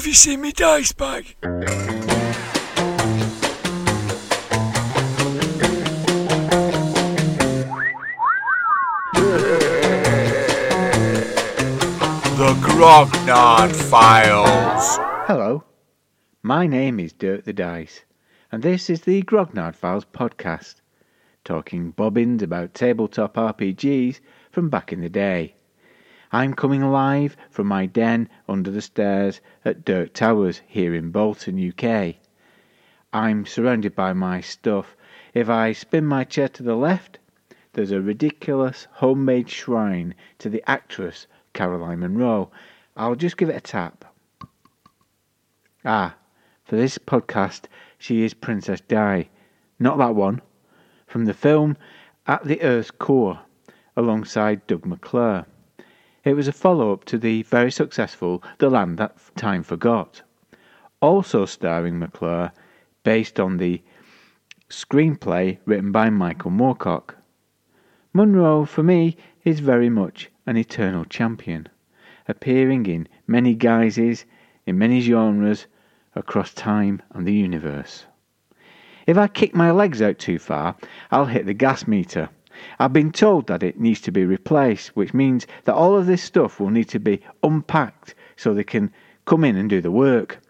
Have you seen me dice bag? The Grognard Files. Hello, my name is Dirk the Dice, and this is the Grognard Files podcast, talking bobbins about tabletop RPGs from back in the day. I'm coming live from my den under the stairs at Dirk Towers here in Bolton, UK. I'm surrounded by my stuff. If I spin my chair to the left, there's a ridiculous homemade shrine to the actress Caroline Munro. I'll just give it a tap. Ah, for this podcast, she is Princess Di. Not that one. From the film At the Earth's Core, alongside Doug McClure. It was a follow up to the very successful The Land That Time Forgot, also starring McClure, based on the screenplay written by Michael Moorcock. Munro, for me, is very much an eternal champion, appearing in many guises, in many genres, across time and the universe. If I kick my legs out too far, I'll hit the gas meter. I've been told that it needs to be replaced, which means that all of this stuff will need to be unpacked so they can come in and do the work.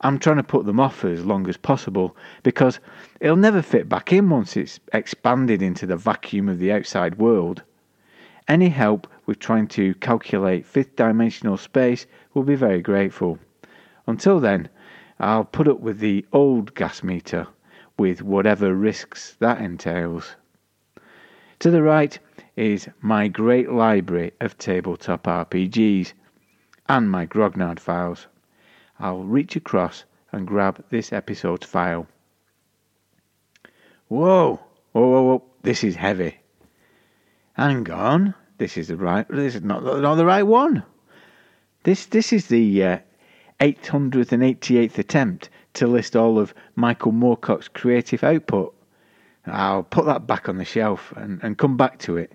I'm trying to put them off as long as possible because it'll never fit back in once it's expanded into the vacuum of the outside world. Any help with trying to calculate fifth dimensional space will be very grateful. Until then, I'll put up with the old gas meter with whatever risks that entails. To the right is my great library of tabletop RPGs and my Grognard files. I'll reach across and grab this episode's file. Whoa, whoa, whoa, whoa, this is heavy. Hang on, this is the right, this is not, not the right one. This, this is the uh, 888th attempt to list all of Michael Moorcock's creative output. I'll put that back on the shelf and, and come back to it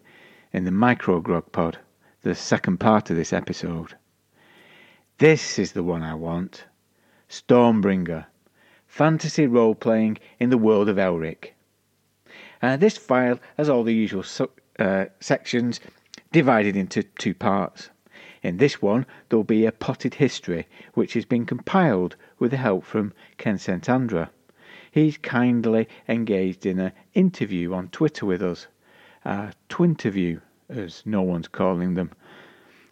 in the Micro Grog Pod, the second part of this episode. This is the one I want Stormbringer, fantasy role playing in the world of Elric. Uh, this file has all the usual su- uh, sections divided into two parts. In this one, there'll be a potted history which has been compiled with the help from Ken St. He's kindly engaged in an interview on Twitter with us, a twinterview, as no one's calling them.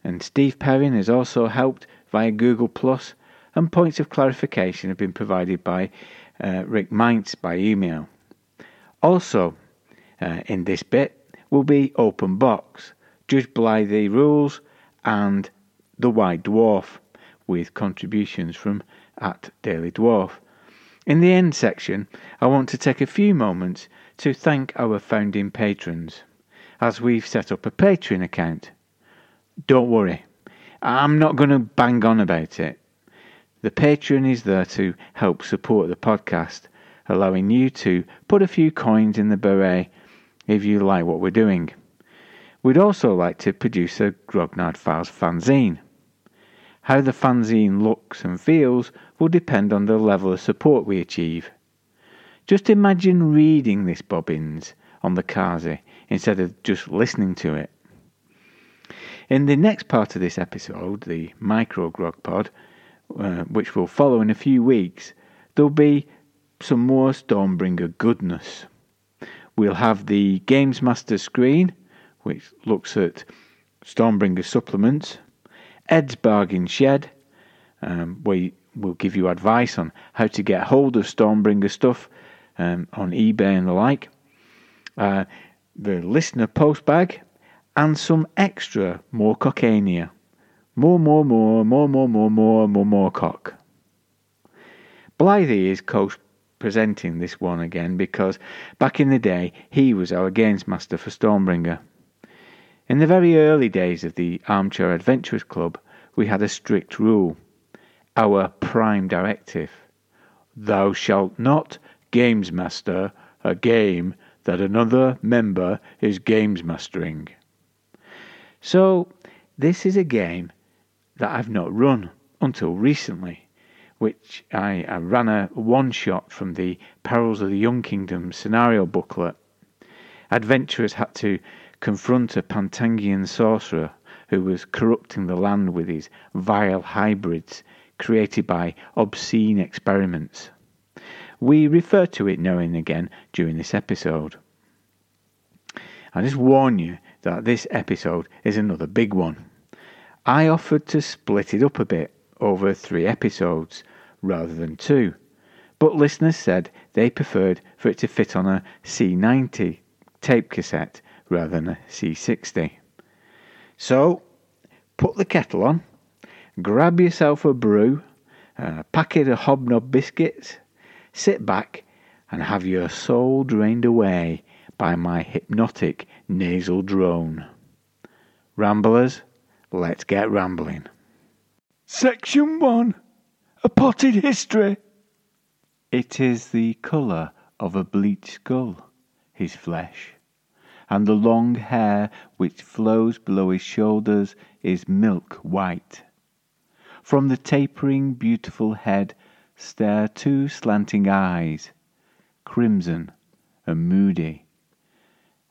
And Steve Perrin has also helped via Google Plus, and points of clarification have been provided by uh, Rick Meints by email. Also, uh, in this bit will be Open Box, Judge Blythe rules, and The White Dwarf, with contributions from at Daily Dwarf. In the end section, I want to take a few moments to thank our founding patrons, as we've set up a Patreon account. Don't worry, I'm not going to bang on about it. The Patreon is there to help support the podcast, allowing you to put a few coins in the beret if you like what we're doing. We'd also like to produce a Grognard Files fanzine. How the fanzine looks and feels will depend on the level of support we achieve. Just imagine reading this bobbins on the Kazi instead of just listening to it. In the next part of this episode, the Micro Grog Pod, uh, which will follow in a few weeks, there'll be some more Stormbringer goodness. We'll have the Games Master screen, which looks at Stormbringer supplements, Ed's Bargain Shed, um, where we'll give you advice on how to get hold of Stormbringer stuff um, on eBay and the like, uh, the listener post bag, and some extra Moorcockania. More, more, more, more, more, more, more, more, more cock. Blythe is co presenting this one again because back in the day he was our games master for Stormbringer. In the very early days of the Armchair Adventurers Club, we had a strict rule. Our prime directive Thou shalt not games master a game that another member is games mastering. So, this is a game that I've not run until recently, which I, I ran a one shot from the Perils of the Young Kingdom scenario booklet. Adventurers had to confront a Pantangian sorcerer who was corrupting the land with his vile hybrids created by obscene experiments. We refer to it now and again during this episode. I just warn you that this episode is another big one. I offered to split it up a bit over three episodes rather than two, but listeners said they preferred for it to fit on a C90 tape cassette rather than a C60. So, put the kettle on, grab yourself a brew, a packet of hobnob biscuits, sit back, and have your soul drained away by my hypnotic nasal drone. Ramblers, let's get rambling. Section 1 A Potted History. It is the colour of a bleached skull, his flesh, and the long hair which flows below his shoulders is milk white. From the tapering, beautiful head stare two slanting eyes, crimson and moody,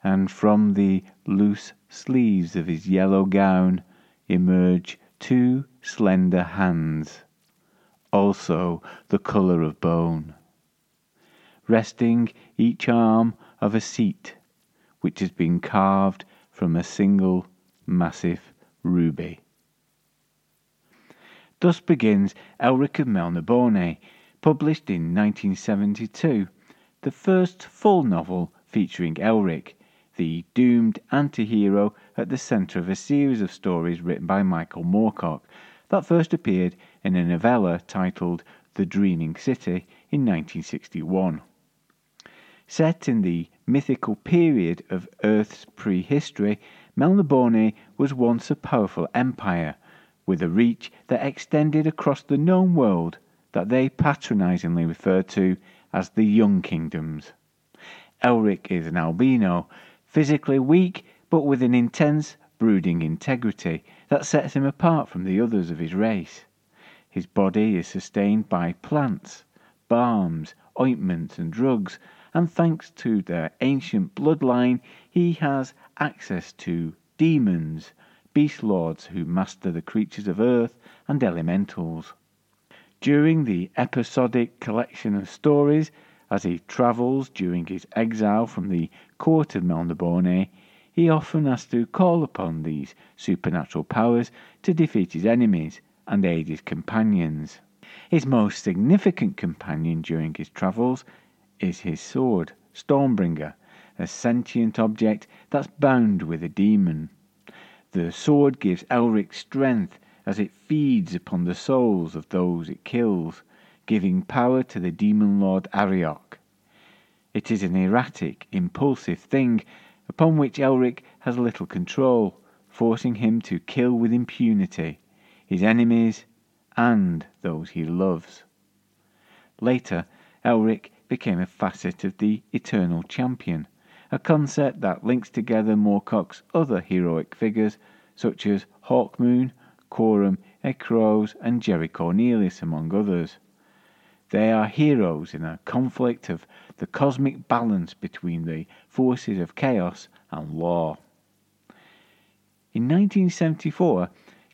and from the loose sleeves of his yellow gown emerge two slender hands, also the colour of bone, resting each arm of a seat which has been carved from a single massive ruby. Thus begins Elric of Melniboné, published in 1972, the first full novel featuring Elric, the doomed anti-hero at the centre of a series of stories written by Michael Moorcock that first appeared in a novella titled The Dreaming City in 1961. Set in the mythical period of Earth's prehistory, Melniboné was once a powerful empire with a reach that extended across the known world that they patronizingly refer to as the Young Kingdoms. Elric is an albino, physically weak but with an intense, brooding integrity that sets him apart from the others of his race. His body is sustained by plants, balms, ointments, and drugs, and thanks to their ancient bloodline, he has access to demons, beast lords who master the creatures of earth and elementals. During the episodic collection of stories, as he travels during his exile from the court of Melniboné, he often has to call upon these supernatural powers to defeat his enemies and aid his companions. His most significant companion during his travels is his sword, Stormbringer, a sentient object that's bound with a demon. The sword gives Elric strength as it feeds upon the souls of those it kills, giving power to the demon lord Arioch. It is an erratic, impulsive thing upon which Elric has little control, forcing him to kill with impunity his enemies and those he loves. Later, Elric became a facet of the Eternal Champion, a concept that links together Moorcock's other heroic figures such as Hawkmoon, Corum, Erekosë, and Jerry Cornelius, among others. They are heroes in a conflict of the cosmic balance between the forces of chaos and law. In 1974,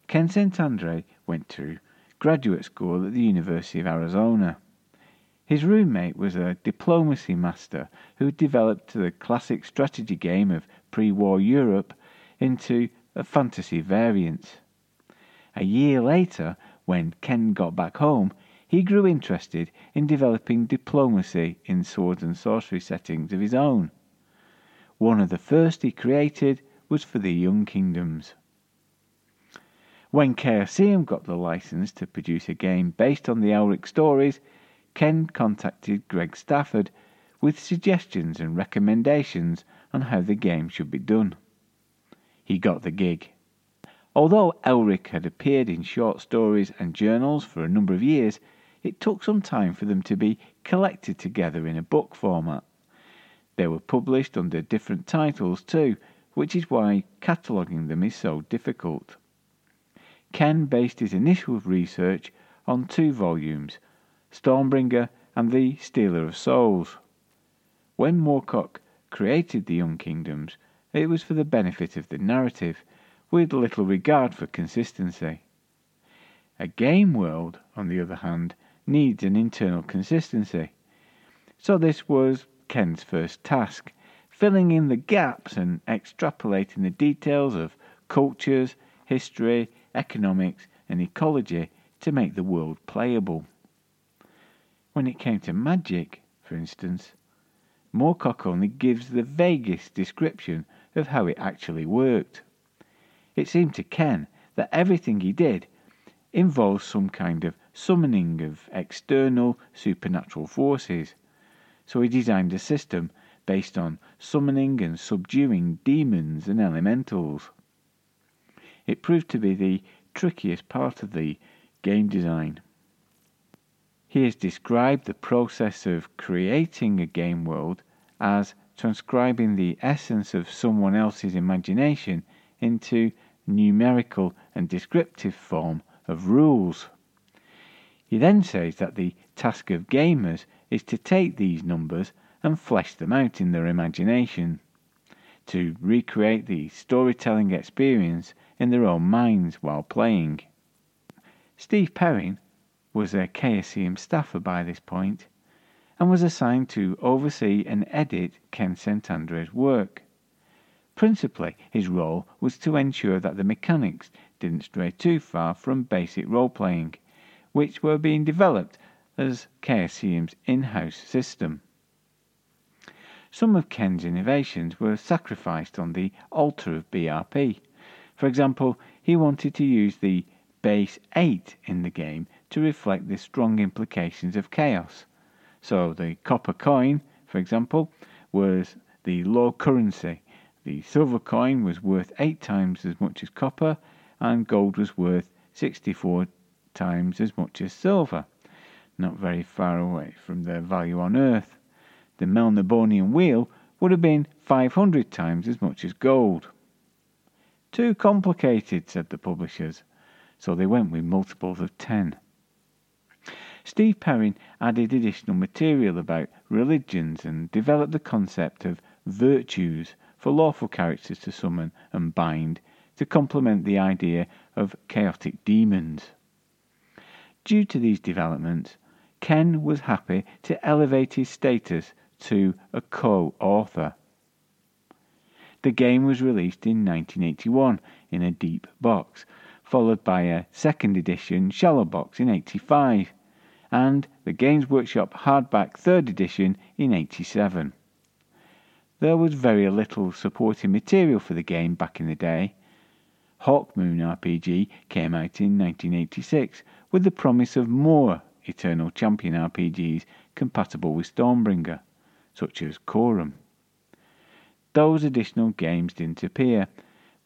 Ken St. Andre went to graduate school at the University of Arizona. His roommate was a diplomacy master who had developed the classic strategy game of pre war Europe into a fantasy variant. A year later, when Ken got back home, he grew interested in developing diplomacy in swords and sorcery settings of his own. One of the first he created was for the Young Kingdoms. When Chaosium got the license to produce a game based on the Elric stories, Ken contacted Greg Stafford with suggestions and recommendations on how the game should be done. He got the gig. Although Elric had appeared in short stories and journals for a number of years, it took some time for them to be collected together in a book format. They were published under different titles too, which is why cataloguing them is so difficult. Ken based his initial research on two volumes, Stormbringer and The Stealer of Souls. When Moorcock created the Young Kingdoms, it was for the benefit of the narrative, with little regard for consistency. A game world, on the other hand, needs an internal consistency. So this was Ken's first task, filling in the gaps and extrapolating the details of cultures, history, economics, and ecology to make the world playable. When it came to magic, for instance, Moorcock only gives the vaguest description of how it actually worked. It seemed to Ken that everything he did involved some kind of summoning of external supernatural forces, so he designed a system based on summoning and subduing demons and elementals. It proved to be the trickiest part of the game design. He has described the process of creating a game world as transcribing the essence of someone else's imagination into numerical and descriptive form of rules. He then says that the task of gamers is to take these numbers and flesh them out in their imagination, to recreate the storytelling experience in their own minds while playing. Steve Perrin was a Chaosium staffer by this point and was assigned to oversee and edit Ken St. Andre's work. Principally, his role was to ensure that the mechanics didn't stray too far from basic role playing, which were being developed as Chaosium's in house system. Some of Ken's innovations were sacrificed on the altar of BRP. For example, he wanted to use the base 8 in the game to reflect the strong implications of chaos. So the copper coin, for example, was the low currency. The silver coin was worth 8 times as much as copper, and gold was worth 64 times as much as silver, not very far away from their value on Earth. The Melnibonean wheel would have been 500 times as much as gold. Too complicated, said the publishers, so they went with multiples of 10. Steve Perrin added additional material about religions and developed the concept of virtues for lawful characters to summon and bind to complement the idea of chaotic demons. Due to these developments, Ken was happy to elevate his status to a co author. The game was released in 1981 in a deep box, followed by a second edition shallow box in 85, and the Games Workshop hardback third edition in 87. There was very little supporting material for the game back in the day, Hawkmoon RPG came out in 1986 with the promise of more Eternal Champion RPGs compatible with Stormbringer, such as Corum. Those additional games didn't appear,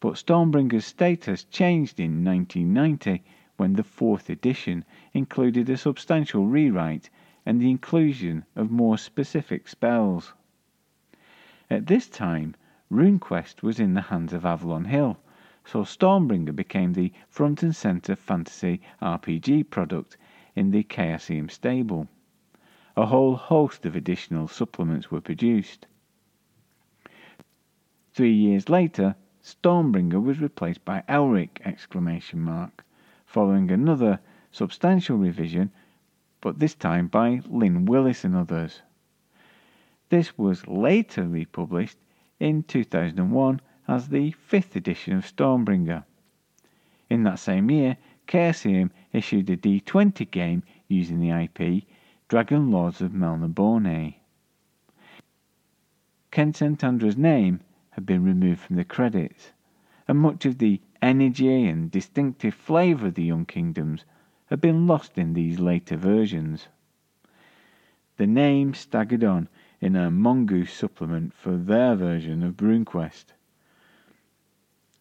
but Stormbringer's status changed in 1990 when the fourth edition included a substantial rewrite and the inclusion of more specific spells. At this time, RuneQuest was in the hands of Avalon Hill, so Stormbringer became the front and center fantasy RPG product in the Chaosium stable. A whole host of additional supplements were produced. Three years later, Stormbringer was replaced by Elric! following another substantial revision, but this time by Lynn Willis and others. This was later republished in 2001 as the fifth edition of Stormbringer. In that same year, Chaosium issued a D20 game using the IP Dragon Lords of Melniboné. Ken St. Andre's name had been removed from the credits, and much of the energy and distinctive flavour of the Young Kingdoms had been lost in these later versions. The name staggered on in a mongoose supplement for their version of RuneQuest.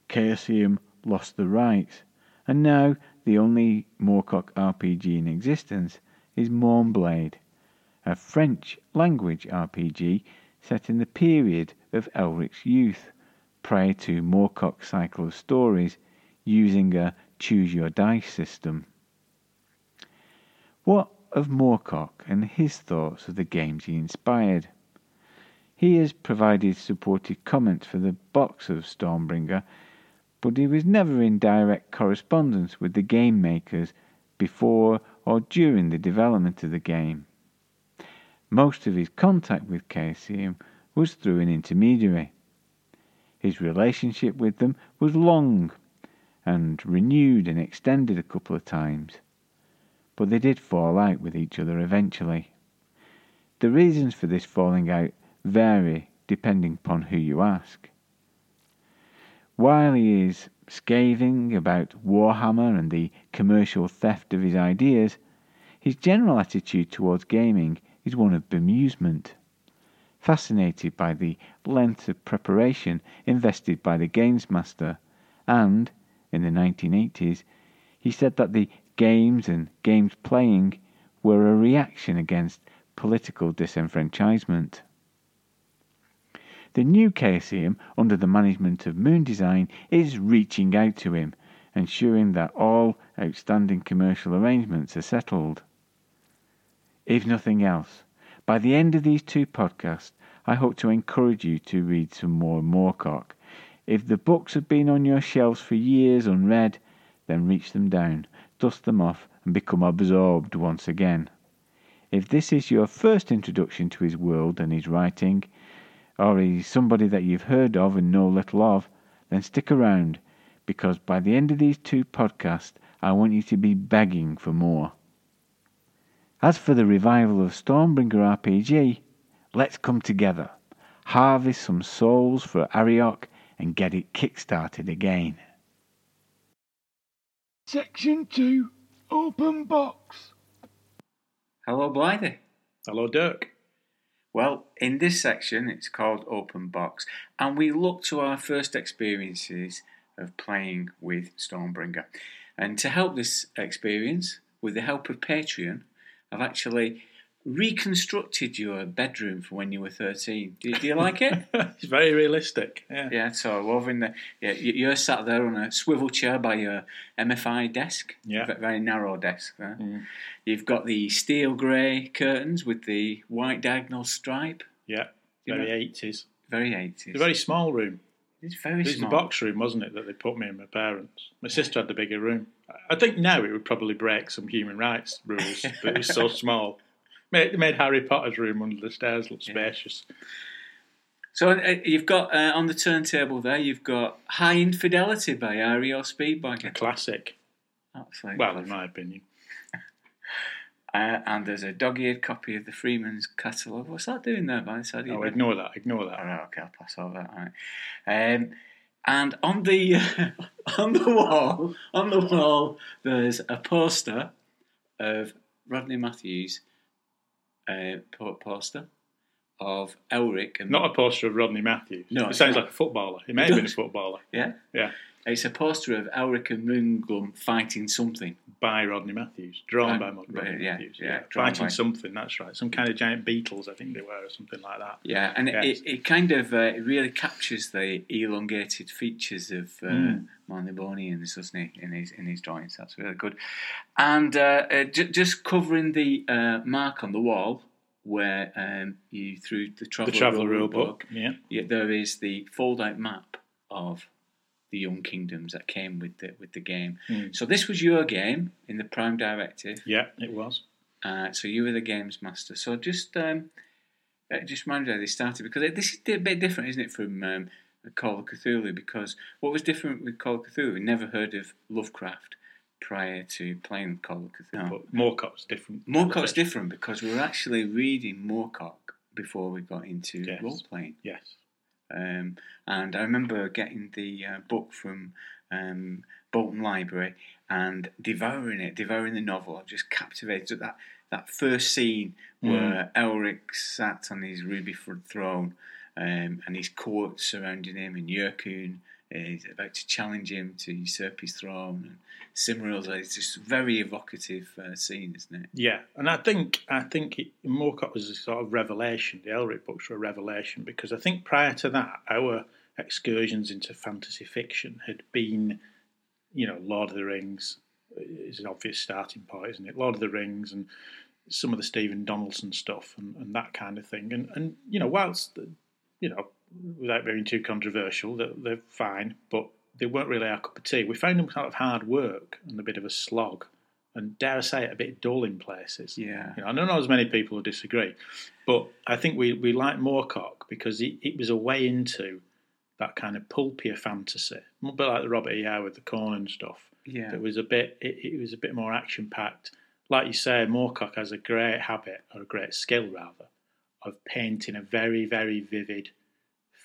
Chaosium lost the rights, and now the only Moorcock RPG in existence is Mournblade, a French language RPG set in the period of Elric's youth, prior to Moorcock's cycle of stories using a choose your dice system. What of Moorcock and his thoughts of the games he inspired? He has provided supportive comments for the box of Stormbringer, but he was never in direct correspondence with the game makers before or during the development of the game. Most of his contact with Chaosium was through an intermediary. His relationship with them was long and renewed and extended a couple of times, but they did fall out with each other eventually. The reasons for this falling out vary depending upon who you ask. While he is scathing about Warhammer and the commercial theft of his ideas, his general attitude towards gaming is one of bemusement. Fascinated by the length of preparation invested by the games master, and, in the 1980s, he said that the games and games playing were a reaction against political disenfranchisement. The new Chaosium, under the management of Moon Design, is reaching out to him, ensuring that all outstanding commercial arrangements are settled. If nothing else, by the end of these two podcasts, I hope to encourage you to read some more Moorcock. If the books have been on your shelves for years unread, then reach them down, dust them off, and become absorbed once again. If this is your first introduction to his world and his writing, or he's somebody that you've heard of and know little of, then stick around, because by the end of these two podcasts, I want you to be begging for more. As for the revival of Stormbringer RPG, let's come together, harvest some souls for Arioch, and get it kick-started again. Section 2 Open Box. Hello, Blythe. Hello, Dirk. Well, in this section, it's called Open Box, and we look to our first experiences of playing with Stormbringer. And to help this experience, with the help of Patreon, I've actually reconstructed your bedroom for when you were 13. Do, do you like it? it's very realistic. Yeah. Yeah, so over in the yeah, you- you're sat there on a swivel chair by your MFI desk. Yeah. Very narrow desk there. Mm. You've got the steel grey curtains with the white diagonal stripe. Yeah. You Very know- 80s. Very 80s. It's a very small room. it's very It was small. box room, wasn't it, that they put me and my parents. My sister had the bigger room. I think now it would probably break some human rights rules, but it was so small. Made, made Harry Potter's room under the stairs look Yeah. spacious. So uh, you've got uh, on the turntable there, you've got High Infidelity by REO A classic. Absolutely. Well, in my opinion. Uh, and there's a dog-eared copy of the Freeman's catalogue. What's that doing there by the side Oh, ignore that. Ignore that. right, okay, I'll pass over that. All right. Um, and on the on the wall, on the wall, there's a poster of Rodney Matthews, uh, po- poster of Elric and Not a poster of Rodney Matthews. No, it sounds not. like a footballer. He may have been a footballer. yeah, Yeah. It's a poster of Elric and Moonglum fighting something. By Rodney Matthews. Drawn By- by Rodney yeah, Matthews. yeah, drawn Fighting by- something, that's right. Some kind of giant beetles, I think they were, or something like that. Yeah, and Yes. it, it kind of uh, it really captures the elongated features of uh, Mm. Marnibonians, doesn't he, in his in his drawings? That's really good. And uh, uh, j- just covering the uh, mark on the wall where um, you threw the traveller, The Traveller rule Rule Book. Yeah. Yeah, there is the fold-out map of the Young Kingdoms that came with the with the game. Mm. So this was your game in the Prime Directive. Yeah, it was. Uh, so you were the games master. So just um, uh, just remind me how they started because this is a bit different, isn't it, from um, Call of Cthulhu? Because what was different with Call of Cthulhu? We never heard of Lovecraft prior to playing Call of Cthulhu. But Moorcock's different. Moorcock's different because we were actually reading Moorcock before we got into Yes. role playing. Yes. Um, and I remember getting the uh, book from um, Bolton Library and devouring it, devouring the novel, I was just captivated. That that first scene where Elric sat on his ruby throne um, and his court surrounding him, and Yyrkoon is about to challenge him to usurp his throne, and Cymorils. It's just very evocative uh, scene, isn't it? Yeah, and I think I think Moorcock was a sort of revelation. The Elric books were a revelation because I think prior to that, our excursions into fantasy fiction had been, you know, Lord of the Rings, is an obvious starting point, isn't it? Lord of the Rings and some of the Stephen Donaldson stuff and, and that kind of thing. And and you know, whilst you know, without being too controversial, they're, they're fine, but they weren't really our cup of tea. We found them kind of hard work and a bit of a slog, and dare I say it, a bit dull in places. Yeah. You know, I don't know as many people who disagree, but I think we, we like Moorcock because it, it was a way into that kind of pulpier fantasy, a bit like the Robert E. Howard, the Conan stuff. Yeah. It was a bit it, it was a bit more action packed. Like you say, Moorcock has a great habit or a great skill rather of painting a very very vivid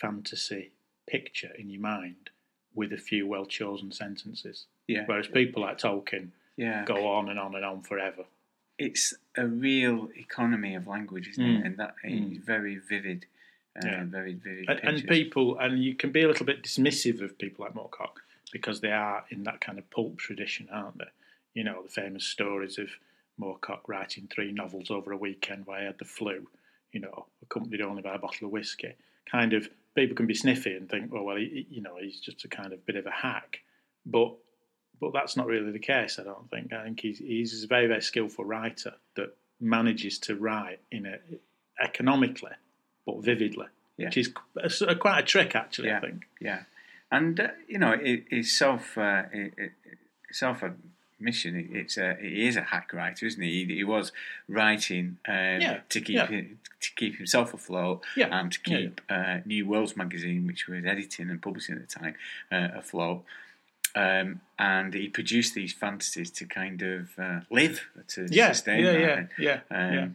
fantasy picture in your mind with a few well chosen sentences. Yeah. Whereas people like Tolkien Yeah. go on and on and on forever. It's a real economy of language, isn't Mm. it? And that is Mm. very vivid. Uh, Yeah. Very vivid. And, and people, and you can be a little bit dismissive of people like Moorcock because they are in that kind of pulp tradition, aren't they? You know, the famous stories of Moorcock writing three novels over a weekend while he had the flu, you know, accompanied only by a bottle of whiskey. Kind of, people can be sniffy and think, oh, well, he, you know, he's just a kind of bit of a hack. But but that's not really the case, I don't think. I think he's, he's a very, very skillful writer that manages to write in a economically but vividly, Yeah. which is a, a- quite a trick, actually, I think. Yeah, and uh, you know, it, it's self uh, it, it, self admission. It, it's a he is a hack writer, isn't he? He, he was writing um, Yeah, to keep yeah. to keep himself afloat Yeah, and to keep Uh, New Worlds magazine, which was editing and publishing at the time, uh, afloat. Um, and he produced these fantasies to kind of uh, live to Yeah, sustain yeah, that. yeah, yeah, um, yeah.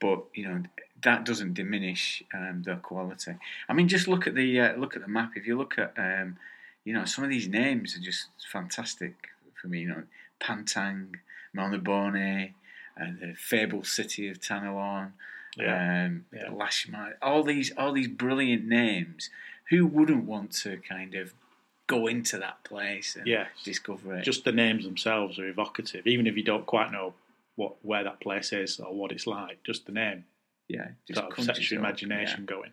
But you know that doesn't diminish um, the quality. I mean, just look at the uh, look at the map. If you look at um, you know some of these names are just fantastic for me. You know, Pantang, Melnibone, and the fabled city of Tanelorn, Yeah, um, yeah. Lashmar. All these all these brilliant names. Who wouldn't want to kind of go into that place and Yes. discover it? Just the names themselves are evocative, even if you don't quite know what where that place is or what it's like. Just the name yeah, just sort of sets your up, yeah. imagination going.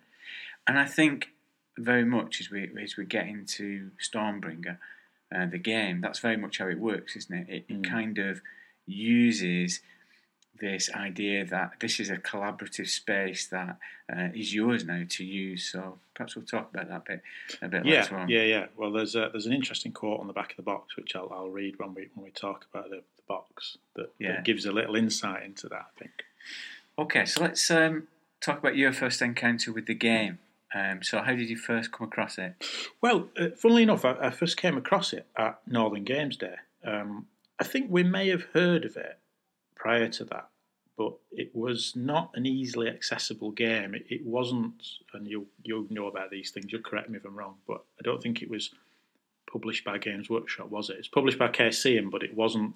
And I think very much as we as we get into Stormbringer, uh, the game, that's very much how it works, isn't it? It, it Mm. kind of uses this idea that this is a collaborative space that uh, is yours now to use. So perhaps we'll talk about that bit a bit Yeah, later on. yeah, yeah. Well, there's a, there's an interesting quote on the back of the box which I'll, I'll read when we when we talk about the, the box that, Yeah. that gives a little insight into that. I think. Okay, so let's um, talk about your first encounter with the game. Um, so how did you first come across it? Well, uh, funnily enough, I, I first came across it at Northern Games Day. Um, I think we may have heard of it prior to that, but it was not an easily accessible game. It, it wasn't, and you'll you'll know about these things. You'll correct me if I'm wrong, but I don't think it was published by Games Workshop, was it? It's published by KCM, but it wasn't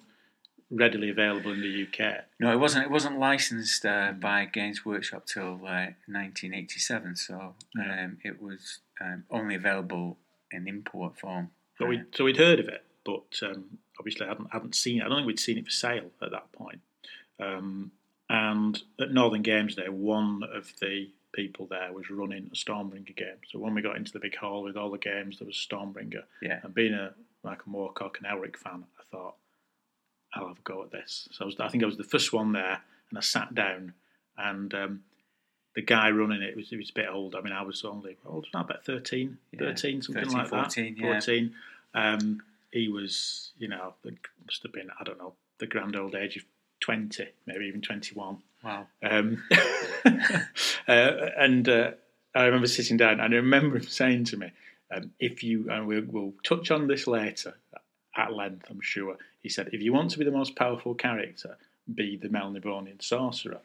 readily available in the UK. No, it wasn't. It wasn't licensed uh, by Games Workshop till uh, 1987. So Yeah. um, it was um, only available in import form. But we, so we'd heard of it, but um, obviously I hadn't, hadn't seen it. I don't think we'd seen it for sale at that point. Um, and at Northern Games Day, one of the people there was running a Stormbringer game. So when we got into the big hall with all the games, there was Stormbringer. Yeah. And being a Michael Moorcock and Elric fan, I thought, I'll have a go at this. So I, was, I think I was the first one there, and I sat down, and um, the guy running it was, he was a bit old. I mean, I was only, I was about 13, Yeah, 13, something 13, like 14, that. yeah. 14. Um, he was, you know, must have been, I don't know, the grand old age of 20, maybe even 21. Wow. Um, uh, and uh, I remember sitting down and I remember him saying to me, um, if you, and we'll, we'll touch on this later at length, I'm sure. He said, if you want to be the most powerful character, be the Melnibonian sorcerer.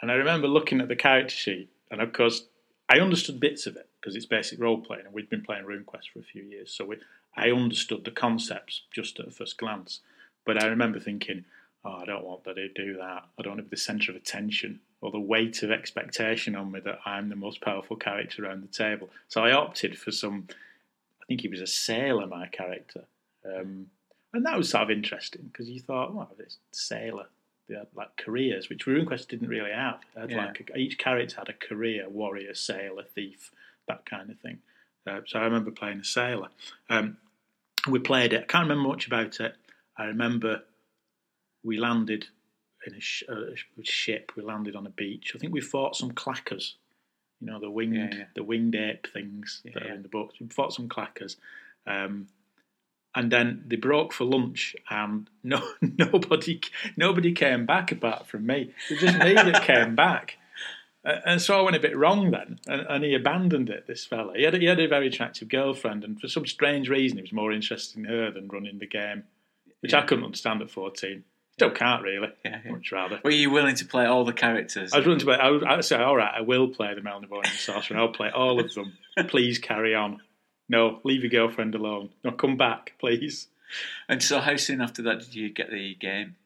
And I remember looking at the character sheet, and of course, I understood bits of it because it's basic role playing, and we'd been playing RuneQuest for a few years, so we, I understood the concepts just at first glance. But I remember thinking, oh, I don't want that to do that. I don't want to be the centre of attention or the weight of expectation on me that I'm the most powerful character around the table. So I opted for some. I think he was a sailor, my character, um, and that was sort of interesting because you thought, well, this sailor. They had like careers, which RuneQuest didn't really have. They had Yeah. like a, each character had a career: warrior, sailor, thief, that kind of thing. Uh, so I remember playing a sailor. Um, we played it. I can't remember much about it. I remember we landed in a, sh- a ship. We landed on a beach. I think we fought some clakars. You know the winged Yeah, yeah. the winged ape things that are yeah. in the books. We fought some clakars. Um, and then they broke for lunch, and no nobody nobody came back apart from me. It was just me that came back. And so I went a bit wrong then, and, and he abandoned it. This fella, he had, a, he had a very attractive girlfriend, and for some strange reason, he was more interested in her than running the game, which I couldn't understand at fourteen. Still can't really. Yeah, yeah. Much rather. Were you willing to play all the characters? I was willing to play. I would, I would say, all right, I will play the Melnibonian Sorcerer. I'll play all of them. Please carry on. No, leave your girlfriend alone. No, come back, please. And so, how soon after that did you get the game?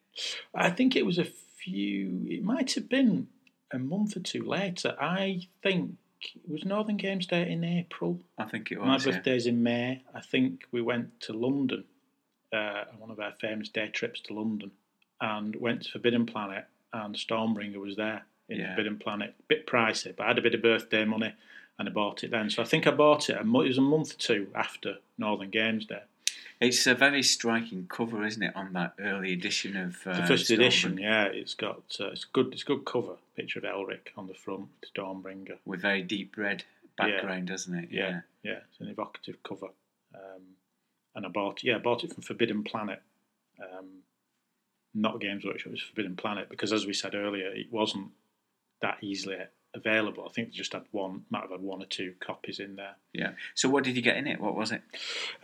I think it was a few. It might have been a month or two later. I think it was Northern Games Day in April. I think it was. My yeah. birthday's in May. I think we went to London, uh, on one of our famous day trips to London, and went to Forbidden Planet, and Stormbringer was there in Yeah. Forbidden Planet. Bit pricey, but I had a bit of birthday money, and I bought it then. So I think I bought it. A mo- it was a month or two after Northern Games Day. It's a very striking cover, isn't it, on that early edition of uh, The first Stormbringer? edition, yeah, it's got uh, it's good. It's a good cover. Picture of Elric on the front, Stormbringer. with very deep red background, doesn't it? Yeah, yeah, it's an evocative cover. Um, and I bought, yeah, I bought it from Forbidden Planet, um, not Games Workshop. It was Forbidden Planet because, as we said earlier, it wasn't that easily available. I think they just had one, might have had one or two copies in there. yeah. So, what did you get in it? What was it?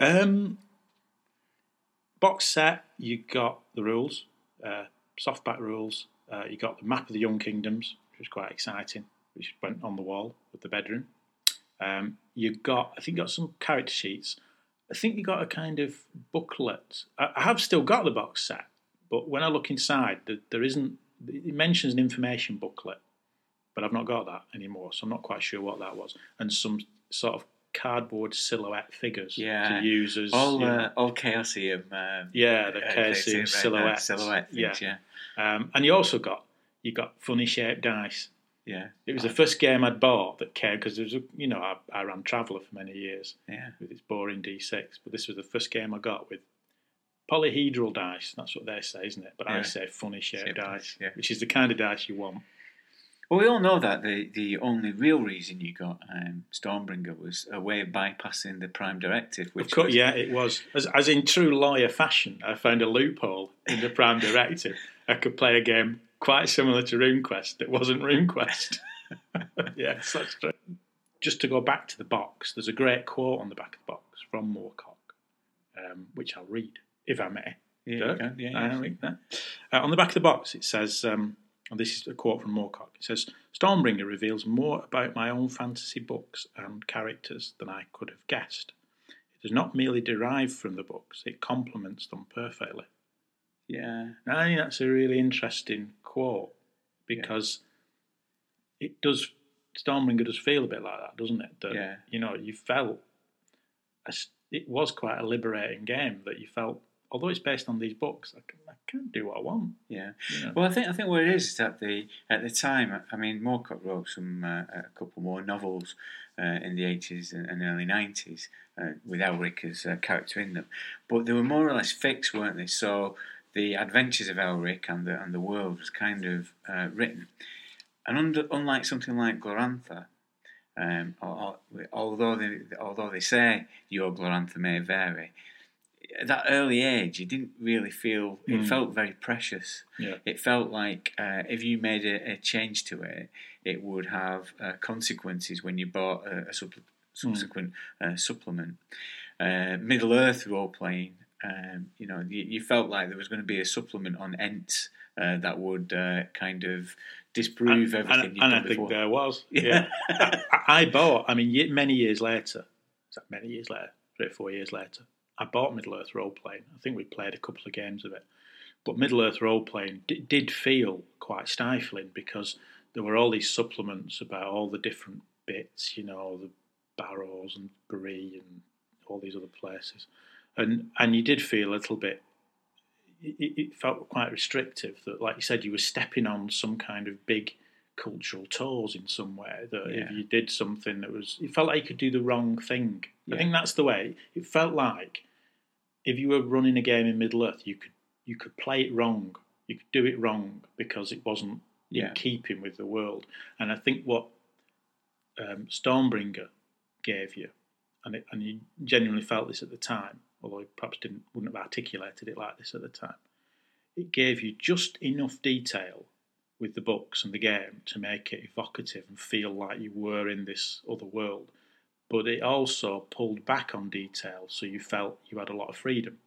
Um, box set, you got the rules, uh, softback rules. Uh, you got the map of the Young Kingdoms, which was quite exciting, which went on the wall with the bedroom. Um, you got, I think, you got some character sheets. I think you got a kind of booklet. I, I have still got the box set, but when I look inside, there isn't. It mentions an information booklet, but I've not got that anymore, so I'm not quite sure what that was. And some sort of cardboard silhouette figures Yeah. to use as All, you know, uh, all Chaosium. Um, yeah, the uh, right, uh, silhouette things, yeah. Um, and you also got you got funny shaped dice. Yeah. It was the first game I'd bought that came because there was a, you know I, I ran Traveller for many years Yeah. with its boring D6, but this was the first game I got with polyhedral dice. That's what they say, isn't it? But I say funny shaped dice, yeah. which is the kind of dice you want. Well, we all know that the, the only real reason you got um, Stormbringer was a way of bypassing the Prime Directive, which Of course, was, yeah, it was. As, as in true lawyer fashion, I found a loophole in the Prime Directive. I could play a game quite similar to RuneQuest that wasn't RuneQuest. yes, that's true. Just to go back to the box, there's a great quote on the back of the box from Moorcock, um, which I'll read, if I may. Yeah, you Dirk? can, yeah, yeah. read that. Uh, on the back of the box, it says, um, and this is a quote from Moorcock. It says, Stormbringer reveals more about my own fantasy books and characters than I could have guessed. It does not merely derive from the books, it complements them perfectly. yeah. I think that's a really interesting quote because it does, Stormbringer does feel a bit like that, doesn't it? That, Yeah. you know, you felt, a it was quite a liberating game that you felt, although it's based on these books, I can, I can do what I want. Yeah. You know? Well, I think I think what it is is that the at the time, I mean, Moorcock wrote some uh, a couple more novels uh, in the eighties and, and early nineties uh, with Elric as a character in them, but they were more or less fixed, weren't they? So the adventures of Elric and the and the world was kind of uh, written, and under, unlike something like Glorantha. Um, al- al- although they although they say your Glorantha may vary, at that early age, you didn't really feel it Mm. felt very precious. Yeah. It felt like uh, if you made a, a change to it, it would have uh, consequences when you bought a, a supple- subsequent uh, supplement. Uh, Middle Earth role playing, um, you know, you, you felt like there was going to be a supplement on Ents uh, that would uh, kind of disprove and, everything and, and I before. think there was. Yeah. Yeah. I, I bought, I mean, many years later, is that many years later, three or four years later, I bought Middle Earth role playing. I think we played a couple of games of it. But Middle Earth role playing d- did feel quite stifling because there were all these supplements about all the different bits, you know, the Barrows and Bree and all these other places. And and you did feel a little bit it, it felt quite restrictive that, like you said, you were stepping on some kind of big cultural toes in some way. That if you did something that was, it felt like you could do the wrong thing. Yeah. I think that's the way it felt like. If you were running a game in Middle Earth, you could you could play it wrong You could do it wrong because it wasn't Yeah. in keeping with the world. And I think what um, Stormbringer gave you, and it, and you genuinely felt this at the time, although you perhaps didn't wouldn't have articulated it like this at the time. It gave you just enough detail with the books and the game to make it evocative and feel like you were in this other world. But it also pulled back on detail, so you felt you had a lot of freedom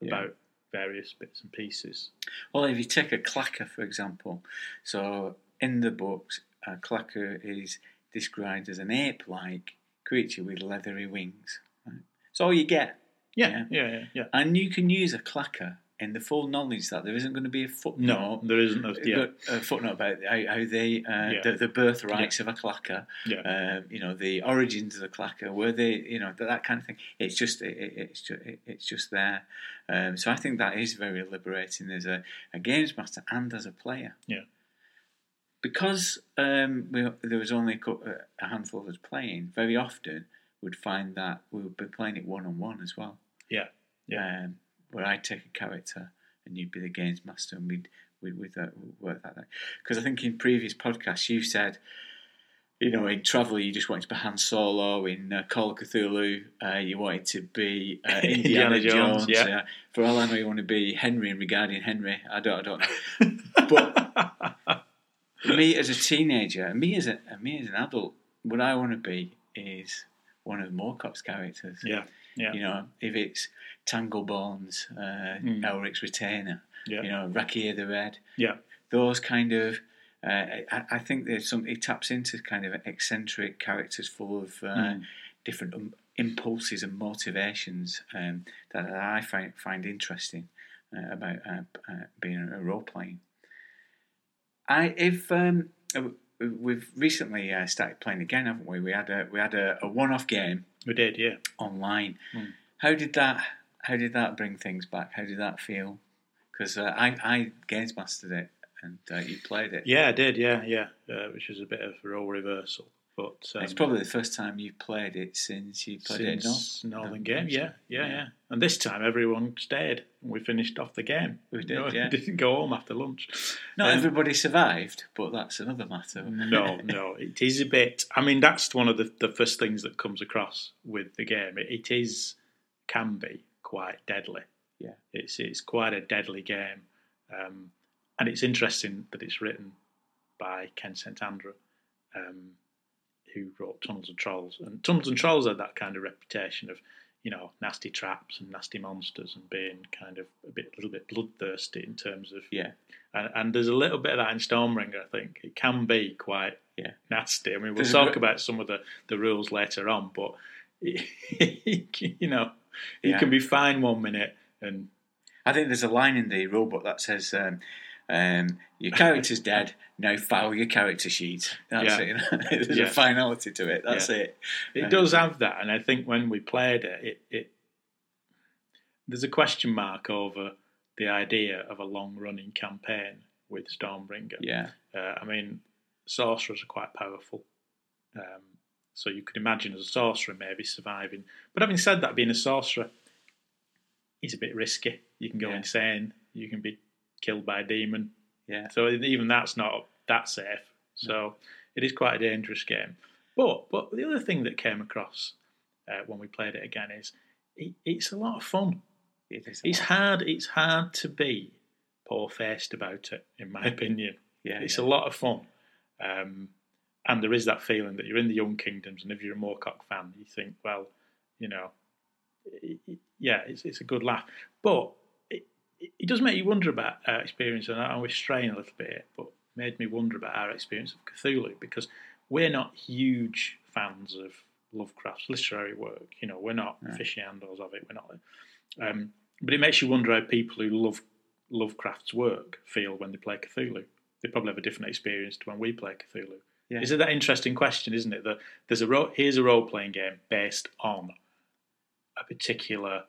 Yeah. about various bits and pieces. Well, if you take a clakar, for example, so in the books, a clakar is described as an ape like creature with leathery wings. Right? It's all you get. Yeah, yeah, yeah, yeah. And you can use a clakar in the full knowledge that there isn't going to be a No, footnote. there isn't. A, yeah, A footnote about how, how they, uh, Yeah. the, the birthrights of a clakar, yeah, um, you know, the origins of the clakar, were they, you know, that, that kind of thing. It's just, it, it- it's just, it, it's just there. Um, so I think that is very liberating as a, a games master and as a player. Yeah. Because um, we, there was only a, a handful of us playing, very often we'd find that we would be playing it one on one as well. Yeah, yeah. Um, where I'd take a character and you'd be the games master, and we'd we'd, we'd uh, work that. out. Because I think in previous podcasts you said, you know, in travel you just wanted to be Han Solo. In uh, Call of Cthulhu, uh, you wanted to be uh, Indiana, Indiana Jones, Jones. yeah. uh, for all I know, you want to be Henry and regarding Henry. I don't, I don't know. But me as a teenager, and me as a me as an adult, what I want to be is one of Moorcock's characters. yeah, yeah, You know, if it's Tanglebones, uh, Mm. Elric's Retainer, yeah, you know, Rackhir the Red, yeah, those kind of. Uh, I, I think there's some. It taps into kind of eccentric characters full of uh, Mm. different um, impulses and motivations um, that I find find interesting uh, about uh, uh, being a role playing. I if um, we've recently uh, started playing again, haven't we? We had a we had a, a one off game we did. Yeah. online. Mm. How did that? How did that bring things back? How did that feel? Because uh, I I games mastered it and uh, you played it. Yeah, I did. Yeah, yeah, uh, which was a bit of a role reversal, but um, it's probably the first time you've played it since you played it in North. Northern Northern Game. Yeah, yeah, yeah. yeah, And this time everyone stayed. and We finished off the game. We did, No, yeah. Didn't go home after lunch. Not Um, everybody survived, but that's another matter. no, no, it is a bit. I mean, that's one of the, the first things that comes across with the game. It, it is can be quite deadly. Yeah. it's it's quite a deadly game, um, and it's interesting that it's written by Ken St Andre, um, who wrote Tunnels and Trolls. And Tunnels and Trolls had that kind of reputation of, you know, nasty traps and nasty monsters and being kind of a bit, little bit bloodthirsty in terms of Yeah, and, and there's a little bit of that in Stormbringer, I think. It can be quite Yeah. nasty. I mean, we'll talk about some of the, the rules later on, but, you know, you Yeah. can be fine one minute and, I think there's a line in the rulebook that says, um, um, "Your character's dead. Now file your character sheet." That's Yeah. it. there's Yeah. a finality to it. That's Yeah. it. it Um, does have that. And I think when we played it, it, it there's a question mark over the idea of a long running campaign with Stormbringer. Yeah, Uh, I mean, sorcerers are quite powerful. Um, so you could imagine as a sorcerer maybe surviving. But having said that, being a sorcerer is a bit risky. You can go Yeah. insane. You can be killed by a demon. yeah. So even that's not that safe. So it is quite a dangerous game. But but the other thing that came across uh, when we played it again is it, it's a lot of fun. It is It's hard. It's hard to be poor faced about it, in my opinion. Yeah, It's yeah. a lot of fun. Um, and there is that feeling that you're in the Young Kingdoms, and if you're a Moorcock fan, you think, well, you know, yeah, it's, it's a good laugh. But it, it, it does make you wonder about our experience, and I, I was straying a little bit here, but made me wonder about our experience of Cthulhu because we're not huge fans of Lovecraft's literary work. You know, we're not No. aficionados of it. We're not. Um, but it makes you wonder how people who love Lovecraft's work feel when they play Cthulhu. They probably have a different experience to when we play Cthulhu. Yeah. Is it that interesting question, isn't it? That there's a ro- here's a role playing game based on a particular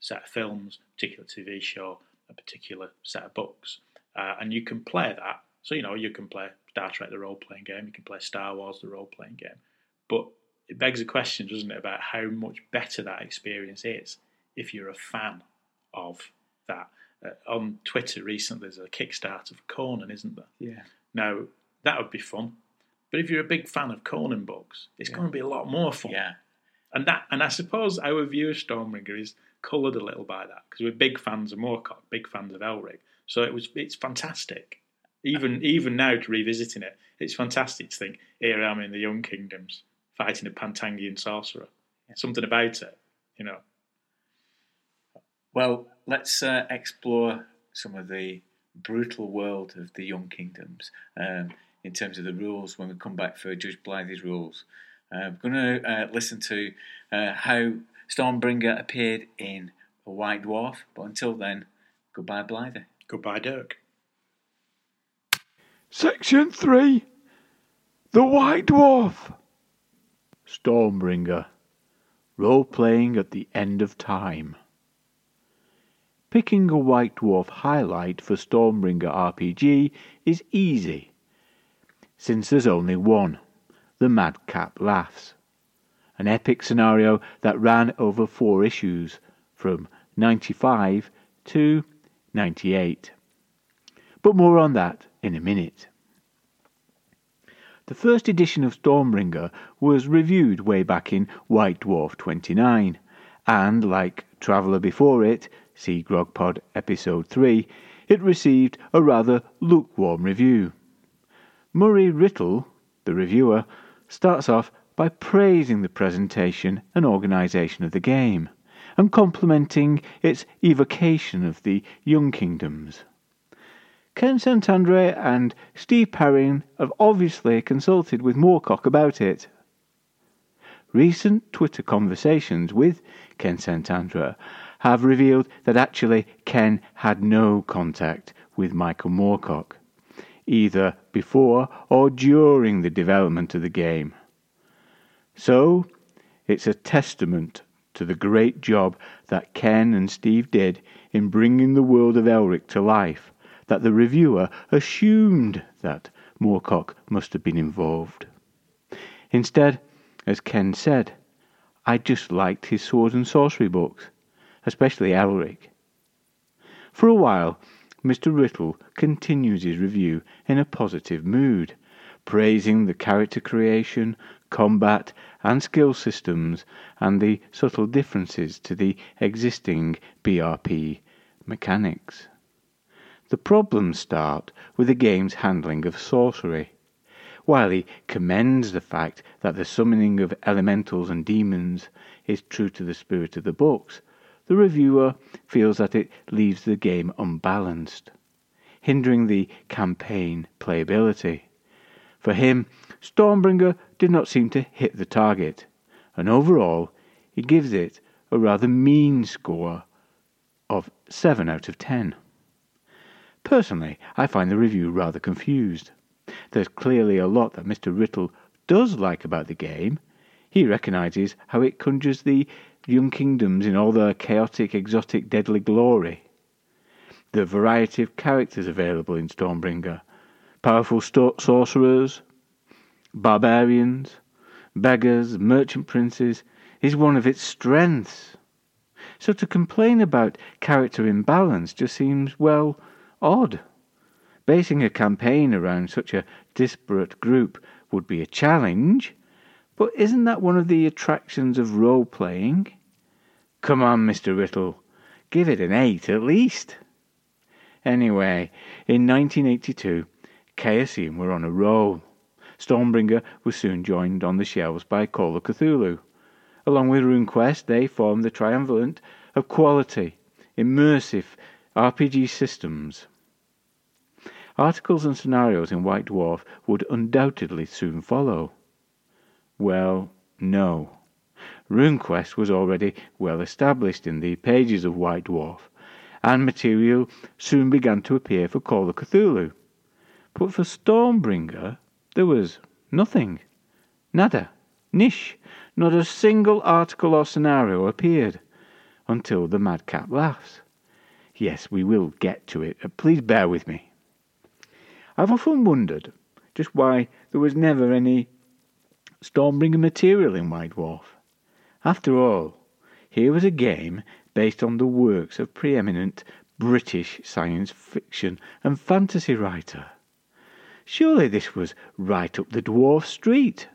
set of films, a particular TV show, a particular set of books, uh, and you can play that. So you know you can play Star Trek the role playing game, you can play Star Wars the role playing game, but it begs a question, doesn't it, about how much better that experience is if you're a fan of that. uh, on Twitter recently. There's a Kickstarter for Conan, isn't there? Yeah. Now that would be fun. But if you're a big fan of Conan books, it's going to be a lot more fun. Yeah. And that, and I suppose our view of Stormbringer is coloured a little by that because we're big fans of Moorcock, big fans of Elric. So it was, it's fantastic. Even even now to revisiting it, it's fantastic to think here I am in the Young Kingdoms fighting a Pantangian sorcerer. Something about it, you know. Well, let's uh, explore some of the brutal world of the Young Kingdoms um, in terms of the rules when we come back for Judge Blythe's rules. Uh, we're going to uh, listen to uh, how Stormbringer appeared in A White Dwarf, but until then, goodbye, Blythe. Goodbye, Dirk. Section 3 The White Dwarf. Stormbringer. Role playing at the end of time. Picking a White Dwarf highlight for Stormbringer RPG is easy, since there's only one The Madcap Laughs, an epic scenario that ran over four issues from 95 to 98. But more on that in a minute. The first edition of Stormbringer was reviewed way back in White Dwarf 29, and like Traveller before it, see Grogpod episode 3, it received a rather lukewarm review. Murray Riddle, the reviewer, starts off by praising the presentation and organisation of the game, and complimenting its evocation of the Young Kingdoms. Ken St. Andre and Steve Perrin have obviously consulted with Moorcock about it. Recent Twitter conversations with Ken St. Andre have revealed that actually Ken had no contact with Michael Moorcock, either before or during the development of the game. So, it's a testament to the great job that Ken and Steve did in bringing the world of Elric to life that the reviewer assumed that Moorcock must have been involved. Instead, as Ken said, I just liked his sword and sorcery books, especially Elric. For a while, Mr. Riddle continues his review in a positive mood, praising the character creation, combat, and skill systems, and the subtle differences to the existing BRP mechanics. The problems start with the game's handling of sorcery. While he commends the fact that the summoning of elementals and demons is true to the spirit of the books, the reviewer feels that it leaves the game unbalanced, hindering the campaign playability. For him, Stormbringer did not seem to hit the target, and overall, he gives it a rather mean score of 7 out of 10. Personally, I find the review rather confused. There's clearly a lot that Mr. Riddle does like about the game. He recognises how it conjures the young kingdoms in all their chaotic, exotic, deadly glory. The variety of characters available in Stormbringer powerful sorcerers, barbarians, beggars, merchant princes is one of its strengths. So to complain about character imbalance just seems, well, odd. Basing a campaign around such a disparate group would be a challenge, but isn't that one of the attractions of role playing? Come on, Mr. Riddle, give it an 8 at least. Anyway, in 1982, Chaosium were on a roll. Stormbringer was soon joined on the shelves by Call of Cthulhu. Along with RuneQuest, they formed the triumvirate of quality, immersive RPG systems. Articles and scenarios in White Dwarf would undoubtedly soon follow. Well, no. RuneQuest was already well established in the pages of White Dwarf, and material soon began to appear for Call of Cthulhu. But for Stormbringer, there was nothing. Nada. Nish. Not a single article or scenario appeared. Until the madcap laughs. Yes, we will get to it. Uh, please bear with me. I've often wondered just why there was never any Stormbringer material in White Dwarf. After all, here was a game based on the works of preeminent British science fiction and fantasy writer. Surely this was right up the dwarf street.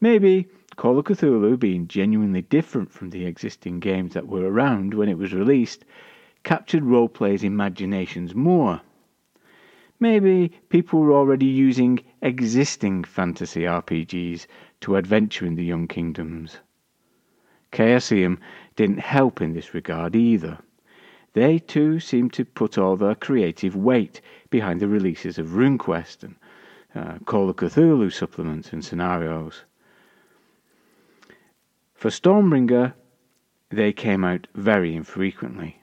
Maybe Call of Cthulhu, being genuinely different from the existing games that were around when it was released, captured role players' imaginations more. Maybe people were already using existing fantasy RPGs to adventure in the Young Kingdoms. Chaosium didn't help in this regard either. They too seemed to put all their creative weight behind the releases of RuneQuest and uh, Call of Cthulhu supplements and scenarios. For Stormbringer, they came out very infrequently.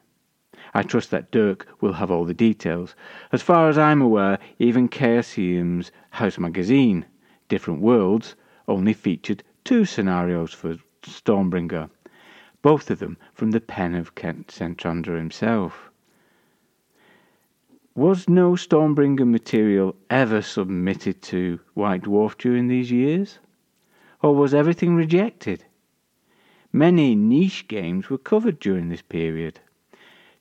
I trust that Dirk will have all the details. As far as I'm aware, even Chaosium's House magazine, Different Worlds, only featured two scenarios for Stormbringer, both of them from the pen of Ken St. Andre himself. Was no Stormbringer material ever submitted to White Dwarf during these years? Or was everything rejected? Many niche games were covered during this period.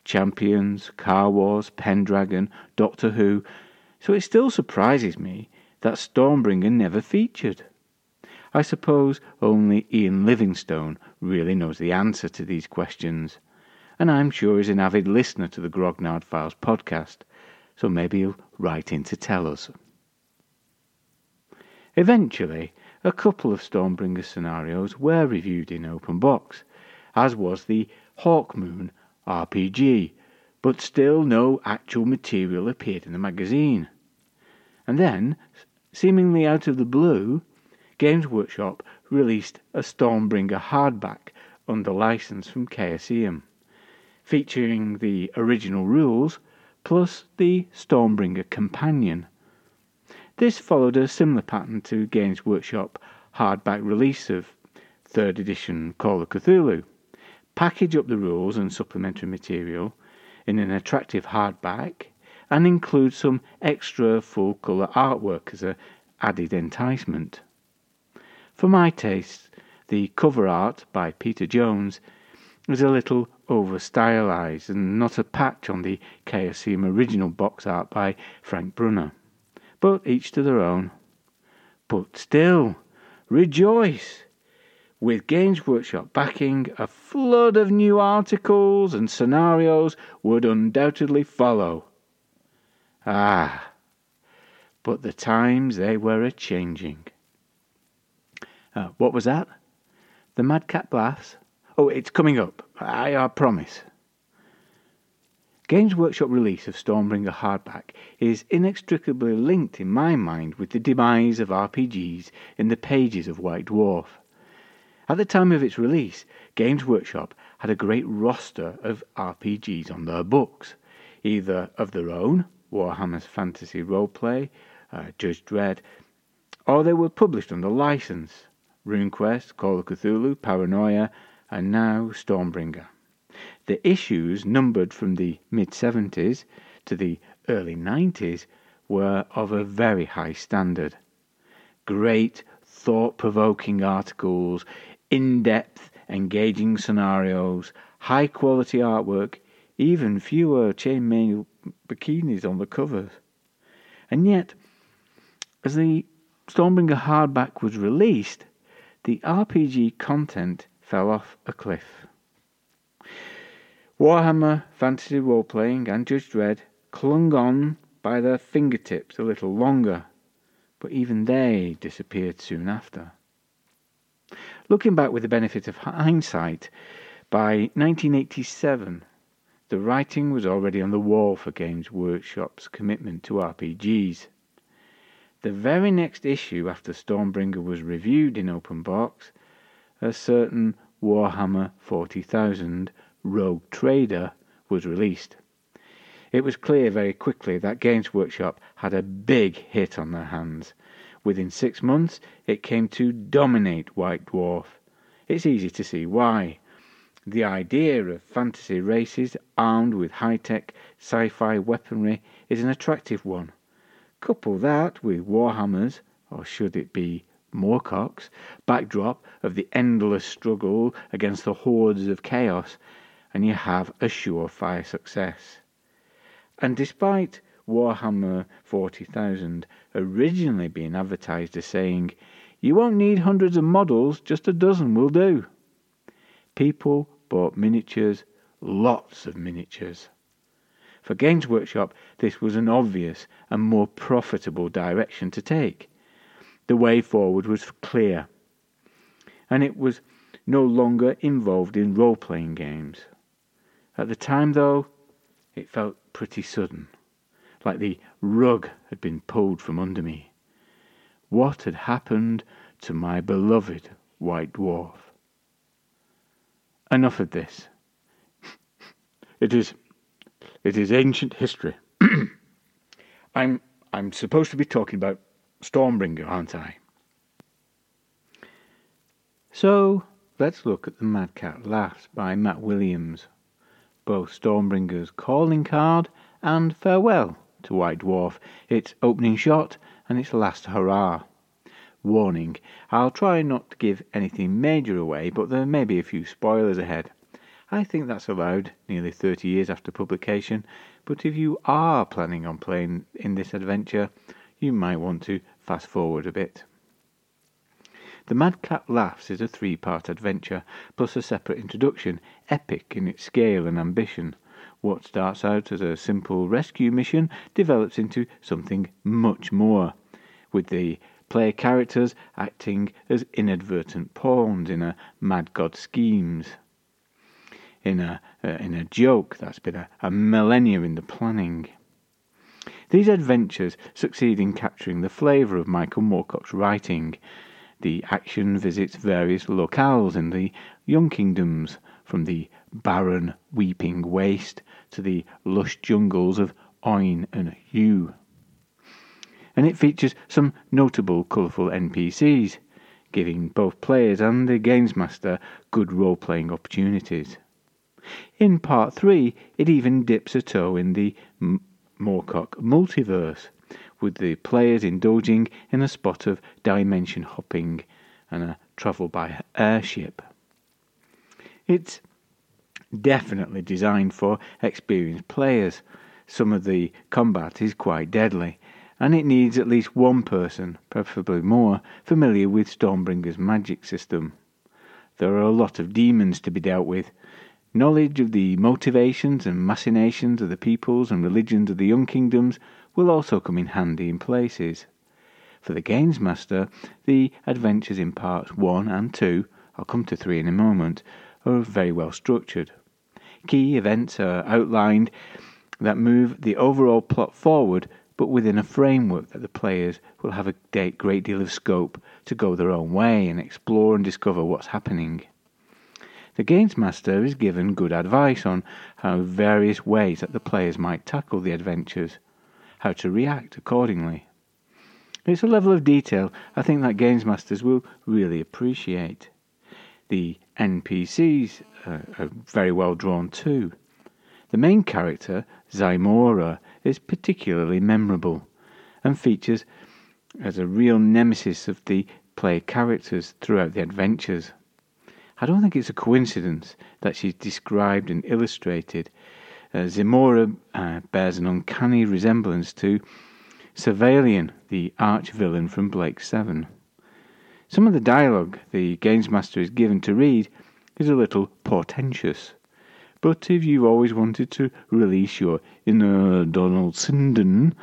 Champions, Car Wars, Pendragon, Doctor Who, so it still surprises me that Stormbringer never featured. I suppose only Ian Livingstone really knows the answer to these questions, and I'm sure he's an avid listener to the Grognard Files podcast, so maybe he'll write in to tell us. Eventually, a couple of Stormbringer scenarios were reviewed in Open Box, as was the Hawkmoon RPG, but still no actual material appeared in the magazine. And then, seemingly out of the blue, Games Workshop released a Stormbringer hardback under license from Chaosium, featuring the original rules plus the Stormbringer companion. This followed a similar pattern to Games Workshop hardback release of 3rd edition Call of Cthulhu. Package up the rules and supplementary material in an attractive hardback and include some extra full colour artwork as a added enticement. For my taste, the cover art by Peter Jones is a little over stylized and not a patch on the Chaosium original box art by Frank Brunner but each to their own. But still, rejoice! With Games Workshop backing, a flood of new articles and scenarios would undoubtedly follow. Ah, but the times they were a changing. Uh, what was that? The Madcap Laughs? Oh, it's coming up. I, I promise. Games Workshop release of Stormbringer hardback is inextricably linked in my mind with the demise of RPGs in the pages of White Dwarf. At the time of its release, Games Workshop had a great roster of RPGs on their books, either of their own, Warhammer's Fantasy Roleplay, uh, Judge Dredd, or they were published under license, RuneQuest, Call of Cthulhu, Paranoia, and now Stormbringer. The issues, numbered from the mid 70s to the early 90s, were of a very high standard. Great, thought provoking articles, in depth, engaging scenarios, high quality artwork, even fewer chainmail bikinis on the covers. And yet, as the Stormbringer hardback was released, the RPG content fell off a cliff. Warhammer, Fantasy Role Playing, and Judge Dredd clung on by their fingertips a little longer, but even they disappeared soon after. Looking back with the benefit of hindsight, by 1987, the writing was already on the wall for Games Workshop's commitment to RPGs. The very next issue after Stormbringer was reviewed in Open Box, a certain Warhammer 40,000 Rogue Trader was released. It was clear very quickly that Games Workshop had a big hit on their hands. Within six months, it came to dominate White Dwarf. It's easy to see why. The idea of fantasy races armed with high tech sci fi weaponry is an attractive one. Couple that with Warhammer's, or should it be Moorcock's, backdrop of the endless struggle against the hordes of chaos, and you have a surefire success. And despite Warhammer 40,000 originally being advertised as saying, You won't need hundreds of models, just a dozen will do. People bought miniatures, lots of miniatures. For Games Workshop, this was an obvious and more profitable direction to take. The way forward was clear, and it was no longer involved in role playing games. At the time, though, it felt pretty sudden like the rug had been pulled from under me. What had happened to my beloved white dwarf? Enough of this. It is it is ancient history. I'm I'm supposed to be talking about Stormbringer, aren't I? So let's look at the Madcap Laughs by Matt Williams, both Stormbringer's calling card and farewell to White Dwarf, its opening shot, and its last hurrah. Warning, I'll try not to give anything major away, but there may be a few spoilers ahead. I think that's allowed nearly 30 years after publication, but if you are planning on playing in this adventure, you might want to fast forward a bit. The Madcap Laughs is a three part adventure, plus a separate introduction, epic in its scale and ambition. What starts out as a simple rescue mission develops into something much more, with the player characters acting as inadvertent pawns in a mad god schemes. In a, uh, in a joke that's been a, a millennia in the planning. These adventures succeed in capturing the flavour of Michael Moorcock's writing. The action visits various locales in the Young Kingdoms, from the barren, weeping waste to the lush jungles of Oin and Yu. And it features some notable colourful NPCs, giving both players and the games master good role playing opportunities. In part 3, it even dips a toe in the Moorcock multiverse, with the players indulging in a spot of dimension hopping and a travel by airship. It's definitely designed for experienced players. Some of the combat is quite deadly, and it needs at least one person, preferably more, familiar with Stormbringer's magic system. There are a lot of demons to be dealt with. Knowledge of the motivations and machinations of the peoples and religions of the Young Kingdoms will also come in handy in places. For the Games Master, the adventures in parts 1 and 2, I'll come to 3 in a moment, are very well structured. Key events are outlined that move the overall plot forward, but within a framework that the players will have a great deal of scope to go their own way and explore and discover what's happening. The Games Master is given good advice on how various ways that the players might tackle the adventures, how to react accordingly. It's a level of detail I think that Games Masters will really appreciate. The NPCs uh, are very well drawn too. The main character, Zymora, is particularly memorable and features as a real nemesis of the player characters throughout the adventures. I don't think it's a coincidence that she's described and illustrated. Uh, Zimora uh, bears an uncanny resemblance to Servalan, the arch villain from Blake 7. Some of the dialogue the Games Master is given to read is a little portentous, but if you've always wanted to release your inner Donald Sinden,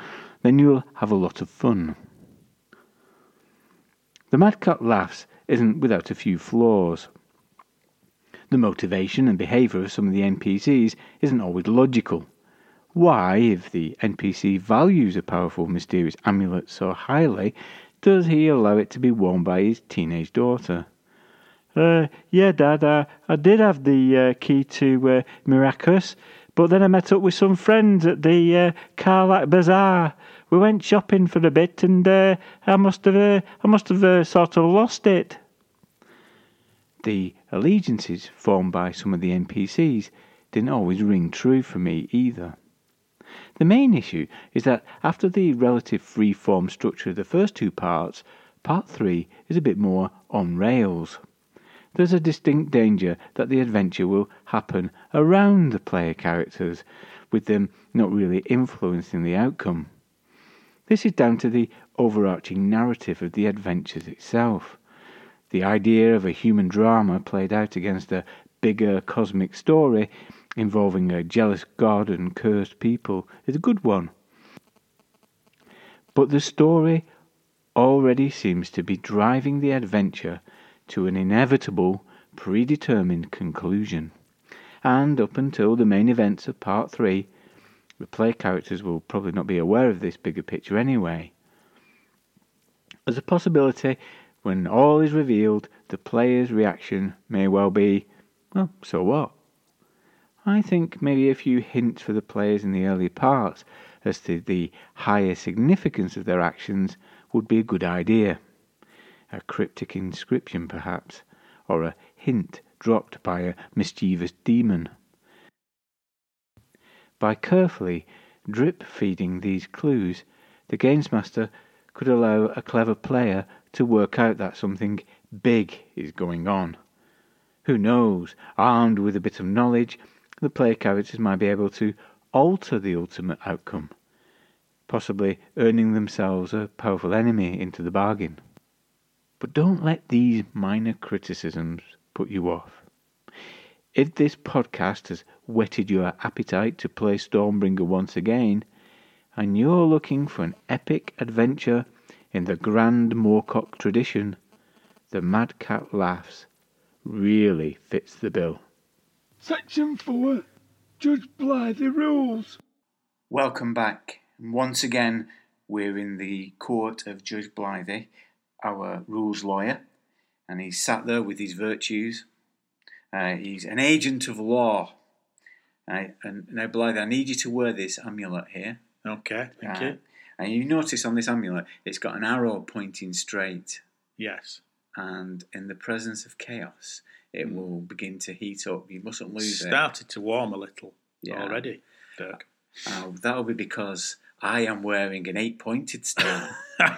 then you'll have a lot of fun. The Madcap Laughs isn't without a few flaws. The motivation and behaviour of some of the NPCs isn't always logical. Why, if the NPC values a powerful, mysterious amulet so highly, does he allow it to be worn by his teenage daughter? Uh, yeah, Dad, uh, I did have the uh, key to uh, but then I met up with some friends at the uh, Karlaak Bazaar. We went shopping for a bit, and uh, I must have, uh, I must have uh, sort of lost it. The allegiances formed by some of the NPCs didn't always ring true for me either. The main issue is that after the relative free form structure of the first two parts, part three is a bit more on rails. there's a distinct danger that the adventure will happen around the player characters, with them not really influencing the outcome. This is down to the overarching narrative of the adventures itself. The idea of a human drama played out against a bigger cosmic story involving a jealous god and cursed people is a good one. But the story already seems to be driving the adventure to an inevitable, predetermined conclusion. And up until the main events of Part 3, the play characters will probably not be aware of this bigger picture anyway. As a possibility, when all is revealed, the player's reaction may well be, well, so what? I think maybe a few hints for the players in the early parts as to the higher significance of their actions would be a good idea. A cryptic inscription, perhaps, or a hint dropped by a mischievous demon. By carefully drip feeding these clues, the games master could allow a clever player to work out that something big is going on. Who knows, armed with a bit of knowledge, the player characters might be able to alter the ultimate outcome, possibly earning themselves a powerful enemy into the bargain. But don't let these minor criticisms put you off. If this podcast has whetted your appetite to play Stormbringer once again, and you're looking for an epic adventure in the grand Moorcock tradition, the Madcap Laughs really fits the bill. Section 4 Judge Blythe Rules. Welcome back. Once again, we're in the court of Judge Blythe, our rules lawyer, and he's sat there with his virtues. Uh, he's an agent of law. Uh, and now, Blythe, I need you to wear this amulet here. Okay, thank Uh, you. And you notice on this amulet, it's got an arrow pointing straight. Yes. And in the presence of chaos, it will begin to heat up. You mustn't lose it. Started to warm a little Yeah. already, Dirk. Uh, that'll be because I am wearing an eight pointed star.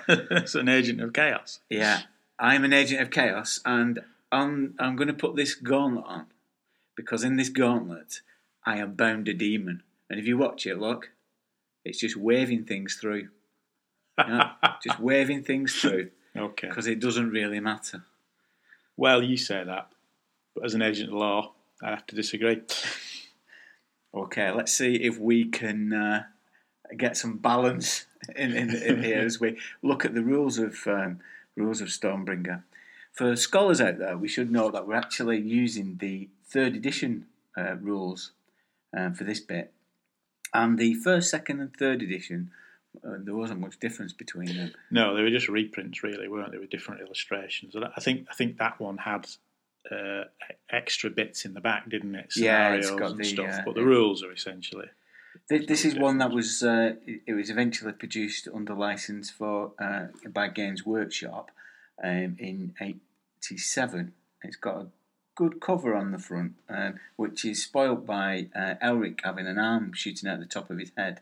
it's an agent of chaos. yeah, I'm an agent of chaos, and I'm, I'm going to put this gauntlet on because in this gauntlet, I am bound a demon. And if you watch it, look, it's just waving things through. Yeah, just waving things through Okay. because it doesn't really matter. Well, you say that, but as an agent of law, I have to disagree. Okay, let's see if we can uh, get some balance in, in, in here as we look at the rules of um, rules of Stormbringer. For scholars out there, we should know that we're actually using the third edition uh, rules um, for this bit, and the first, second, and third edition. Uh, there wasn't much difference between them. No, they were just reprints, really, weren't they? With different illustrations. And I think I think that one had uh, extra bits in the back, didn't it? Yeah, Scenarios it's got and the, stuff. uh, but the rules are essentially This, this is one that was uh, it was eventually produced under license for uh, by Games Workshop um, in '87. It's got a good cover on the front, um, which is spoilt by uh, Elric having an arm shooting out the top of his head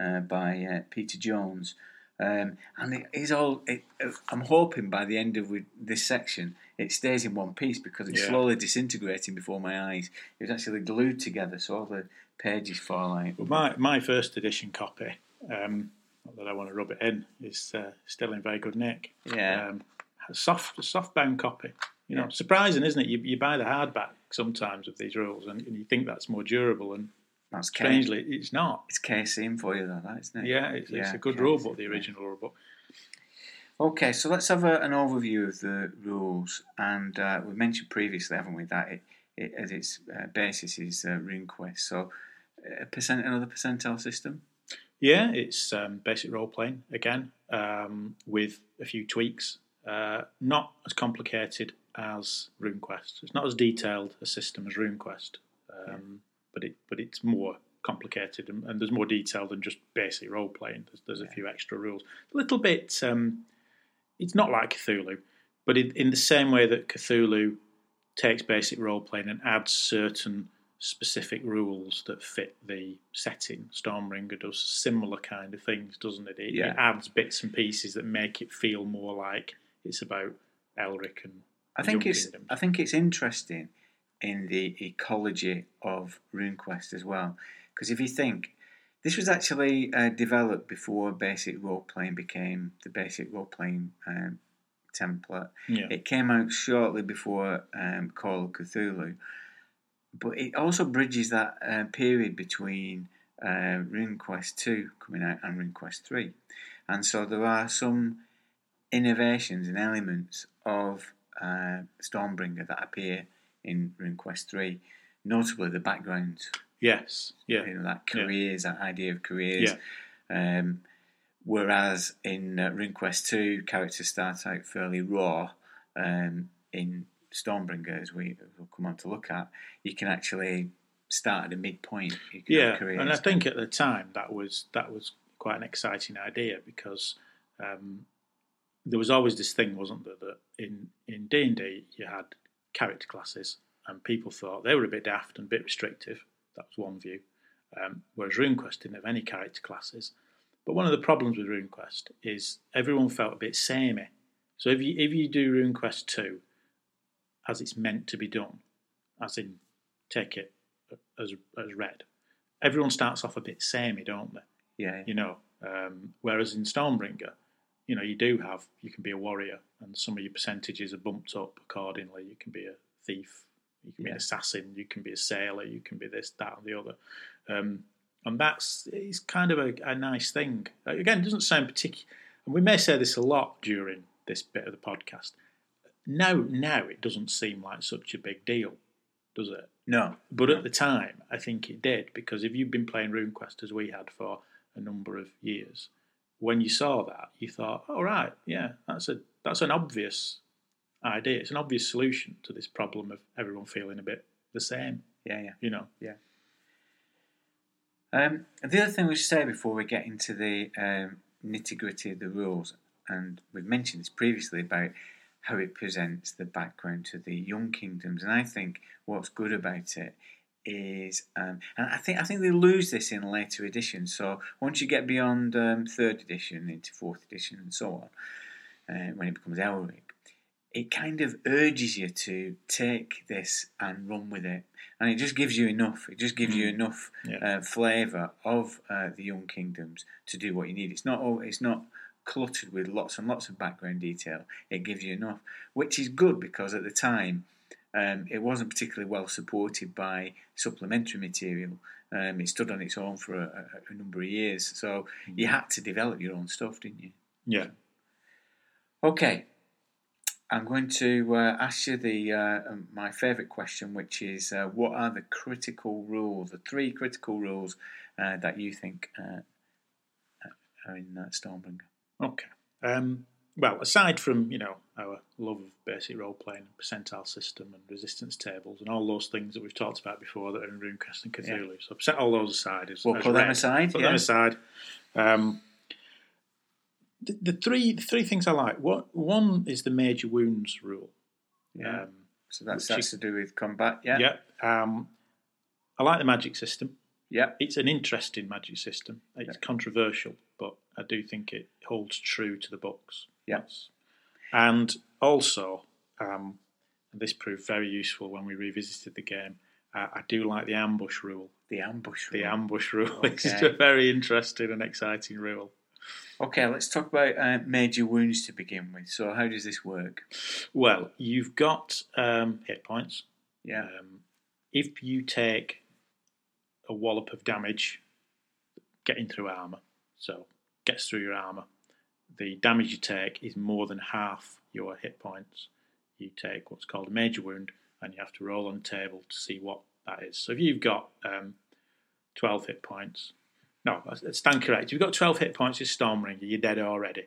uh, by uh, Peter Jones. Um, and it is all. It, I'm hoping by the end of this section, it stays in one piece because it's Yeah. slowly disintegrating before my eyes. It was actually glued together, so all the pages fall out. Well, my my first edition copy, um, not that I want to rub it in, is uh, still in very good nick. Yeah. Um, a soft, a soft bound copy. You know, Yeah. surprising, isn't it? You, you buy the hardback sometimes of these rules, and, and you think that's more durable, and That's K- strangely, it's not. It's Chaosium for you, though, that isn't it? Yeah, it's, it's a good rule book, the original rule book. Okay, so let's have a, an overview of the rules. And uh, we mentioned previously, haven't we, that it, it at its uh, basis is uh, RuneQuest. So, uh, percent another percentile system. Yeah, it's um, basic role playing again um, with a few tweaks. Uh, not as complicated as RuneQuest. It's not as detailed a system as RuneQuest, um, but it but it's more complicated and, and there's more detail than just basic role playing. There's, there's a few extra rules. A little bit. Um, it's not like Cthulhu, but in, in the same way that Cthulhu takes basic role playing and adds certain specific rules that fit the setting. Stormbringer does similar kind of things, doesn't it? It, Yeah. it adds bits and pieces that make it feel more like it's about Elric and I think Young it's. I think it's interesting in the ecology of RuneQuest as well, because if you think this was actually uh, developed before basic role playing became the basic role playing um, template. yeah. It came out shortly before um, Call of Cthulhu, but it also bridges that uh, period between uh, RuneQuest 2 coming out and RuneQuest 3. And so there are some innovations and elements of uh, Stormbringer that appear in RuneQuest 3, notably the backgrounds, Yes. Yeah. you know, that careers, that idea of careers. Um, whereas in uh, RuneQuest 2, characters start out fairly raw. Um, in Stormbringer, as we will come on to look at, you can actually start at a midpoint. Yeah, and I think at the time that was that was quite an exciting idea because um, there was always this thing, wasn't there, that in in D and D you had character classes, and people thought they were a bit daft and a bit restrictive. That was one view. Um, whereas RuneQuest didn't have any character classes. But one of the problems with RuneQuest is everyone felt a bit samey. So if you if you do RuneQuest two, as it's meant to be done, as in take it as as read, everyone starts off a bit samey, don't they? yeah, You know, um, whereas in Stormbringer, you know, you do have you can be a warrior, and some of your percentages are bumped up accordingly. You can be a thief, you can be Yeah. an assassin, you can be a sailor, you can be this, that, and the other. Um, and that's it's kind of a, a nice thing. Again, it doesn't sound particular, and we may say this a lot during this bit of the podcast. Now, now it doesn't seem like such a big deal, does it? no, But at the time, I think it did because if you've been playing RuneQuest as we had for a number of years, when you saw that, you thought, "All right, yeah, that's a that's an obvious idea. It's an obvious solution to this problem of everyone feeling a bit the same." yeah, yeah. You know, Yeah. Um, the other thing we should say before we get into the um, nitty gritty of the rules, and we've mentioned this previously about how it presents the background to the Young Kingdoms, and I think what's good about it is, um, and I think I think they lose this in later editions. So once you get beyond um, third edition into fourth edition and so on, uh, when it becomes Elric, it kind of urges you to take this and run with it, and it just gives you enough. It just gives you enough Yeah. uh, flavour of uh, the Young Kingdoms to do what you need. It's not all, it's not cluttered with lots and lots of background detail. It gives you enough, which is good because at the time um, it wasn't particularly well supported by supplementary material. Um, it stood on its own for a, a, a number of years, so you had to develop your own stuff, didn't you? yeah, Okay, I'm going to uh, ask you the uh, um, my favourite question, which is uh, what are the critical rules, the three critical rules uh, that you think uh, are in uh, Stormbringer? okay. Um, well, aside from you know our love of basic role playing, percentile system, and resistance tables, and all those things that we've talked about before that are in RuneQuest and Cthulhu, so I've set all those aside. As, We'll as put them aside, Put yeah. them aside. Um, the, the three the three things I like. What one is the major wounds rule. Yeah. Um, so that's that's is- to do with combat, yeah, yeah. Um, I like the magic system. yeah, It's an interesting magic system. It's controversial, but I do think it holds true to the books. Yeah. Yes. And also, um, and this proved very useful when we revisited the game. Uh, I do like the ambush rule. The ambush. The rule. ambush rule is Okay. a very interesting and exciting rule. Okay, let's talk about uh, major wounds to begin with. So, how does this work? Well, you've got um, hit points. Yeah, Um, if you take a wallop of damage getting through armour, so gets through your armour, the damage you take is more than half your hit points. You take what's called a major wound, and you have to roll on the table to see what that is. So if you've got um, 12 hit points, no, that's stand correct. If you've got 12 hit points, you're Stormbringer, you're dead already.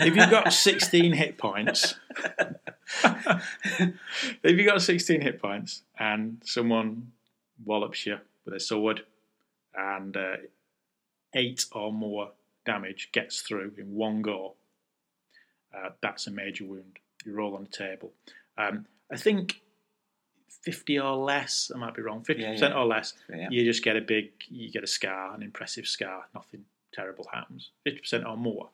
If you've got 16 hit points, if you've got 16 hit points and someone wallops you with a sword and uh, eight or more damage gets through in one go, uh, that's a major wound. You roll on the table. Um, I think 50 or less, I might be wrong, 50% Yeah, yeah. or less, Yeah. you just get a big, you get a scar, an impressive scar, nothing terrible happens. 50% or more,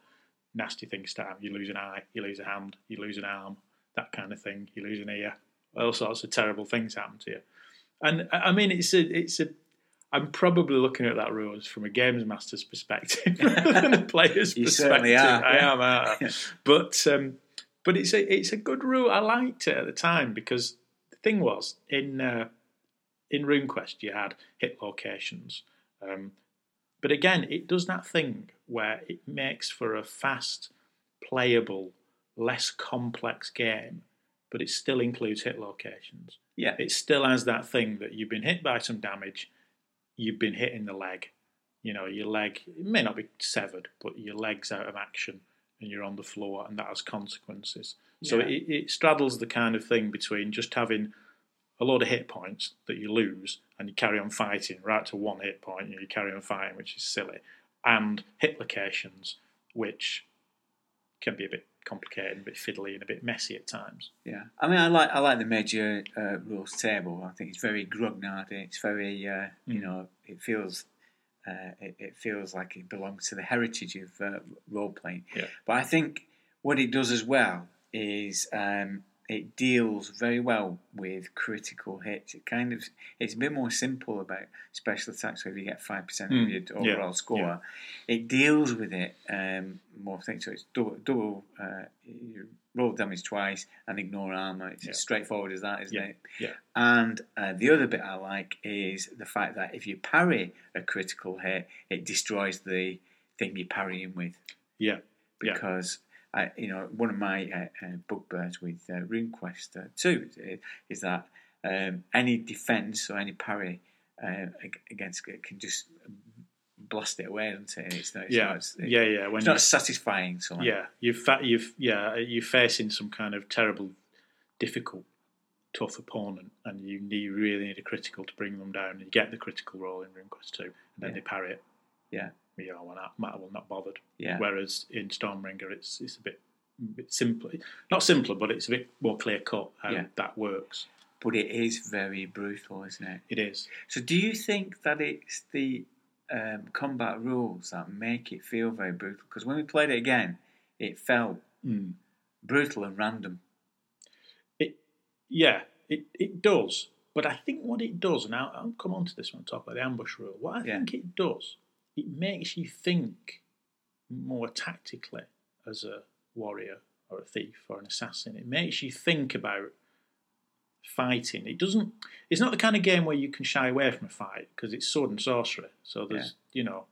nasty things start. You lose an eye, you lose a hand, you lose an arm, that kind of thing. You lose an ear, all sorts of terrible things happen to you. And I mean, it's a, it's a. I'm probably looking at that rules from a games master's perspective rather than a player's You perspective. certainly are, I am, but um, but it's a it's a good rule. I liked it at the time because thing was in uh, in RuneQuest you had hit locations, um, but again it does that thing where it makes for a fast, playable, less complex game, but it still includes hit locations. Yeah. It still has that thing that you've been hit by some damage, you've been hit in the leg. You know, your leg it may not be severed, but your leg's out of action and you're on the floor, and that has consequences. So Yeah. it, it straddles the kind of thing between just having a lot of hit points that you lose and you carry on fighting right to one hit point and you carry on fighting, which is silly, and hit locations, which can be a bit complicated, a bit fiddly, and a bit messy at times. Yeah, I mean, I like I like the major uh, rules table. I think it's very grognardy. It's very, uh, you Mm. know, it feels uh, it, it feels like it belongs to the heritage of uh, role playing. Yeah. But I think what it does as well is um, it deals very well with critical hits. It kind of it's a bit more simple about special attacks. So if you get five percent of Mm, your yeah, overall score, yeah. it deals with it um, more things. So it's double, double uh, roll damage twice and ignore armor. It's Yeah. as straightforward as that, isn't Yeah, it? yeah. And uh, the other bit I like is the fact that if you parry a critical hit, it destroys the thing you're parrying with Yeah, yeah. I, you know one of my uh, uh, bugbears with uh, RuneQuest uh, two is, is that um, any defense or any parry uh, against it can just blast it away, doesn't it? It's not, it's yeah, not, it's, yeah, yeah. When it's not satisfying. So yeah, you've fa- you've yeah, you're facing some kind of terrible, difficult, tough opponent, and you need really need a critical to bring them down. You get the critical roll in RuneQuest two, and then Yeah. they parry it. Yeah. Know, we're not, matter well, not bothered. yeah, Whereas in Stormbringer, it's it's a bit bit simpler, not simpler, but it's a bit more clear cut how Yeah. that works. but it is very brutal, isn't it? It is. So, do you think that it's the um, combat rules that make it feel very brutal? Because when we played it again, it felt Mm. brutal and random. It, yeah, it, it does. But I think what it does, and I'll, I'll come on to this I talk about the ambush rule. What I Yeah. think it does, it makes you think more tactically as a warrior or a thief or an assassin. It makes you think about fighting. It doesn't. It's not the kind of game where you can shy away from a fight because it's sword and sorcery. So there's, you know,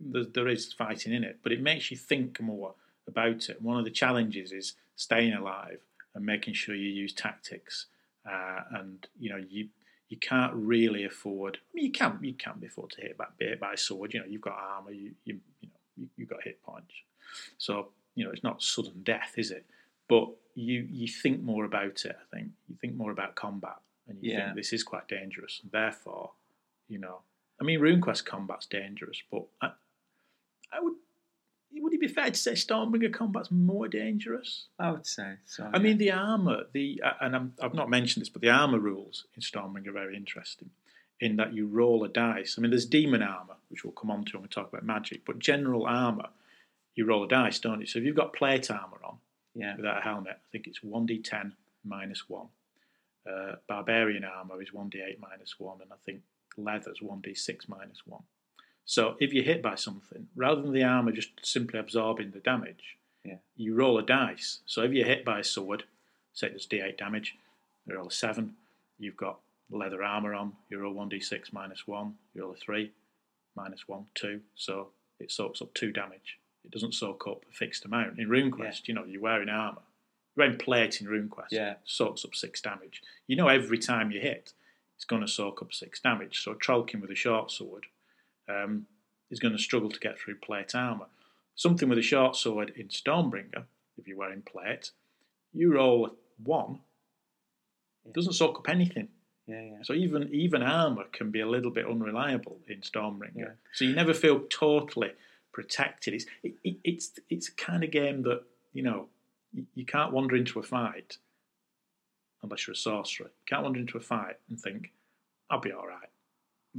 there, there is fighting in it, but it makes you think more about it. One of the challenges is staying alive and making sure you use tactics. Uh, and you know, you you can't really afford. I mean, you can you can be afford to hit by, be hit by a sword. You know, you've got armor. You you you know you, you've got hit points. So you know, it's not sudden death, is it? But you you think more about it. I think you think more about combat, and you Yeah. think this is quite dangerous. And therefore, you know, I mean, RuneQuest combat's dangerous, but I, I would. Would it be fair to say Stormbringer combat's more dangerous? I would say so. I mean, the armor, the uh, and I'm, I've not mentioned this, but the armor rules in Stormbringer are very interesting. In that you roll a dice. I mean, there's demon armor, which we'll come on to when we talk about magic, but general armor, you roll a dice, don't you? So if you've got plate armor on yeah, without a helmet, I think it's one d10 minus one. Uh, barbarian armor is one d8 minus one, and I think leather's one d6 minus one. So if you're hit by something, rather than the armor just simply absorbing the damage, Yeah. you roll a dice. So if you're hit by a sword, say there's d8 damage, you roll a seven. You've got leather armor on. You roll one d6 minus one. You roll a three, minus one, two. So it soaks up two damage. It doesn't soak up a fixed amount. In RuneQuest, you know, you're wearing armor. You're wearing plate in RuneQuest. Yeah. Soaks up six damage. You know every time you hit, it's going to soak up six damage. So Trollkin with a short sword um, is going to struggle to get through plate armor. Something with a short sword in Stormbringer, if you're wearing plate, you roll a one, it doesn't soak up anything. yeah, yeah. So even even armor can be a little bit unreliable in Stormbringer. Yeah. So you never feel totally protected. It's it, it, it's it's a kind of game that you know you, you can't wander into a fight unless you're a sorcerer. You can't wander into a fight and think I'll be all right.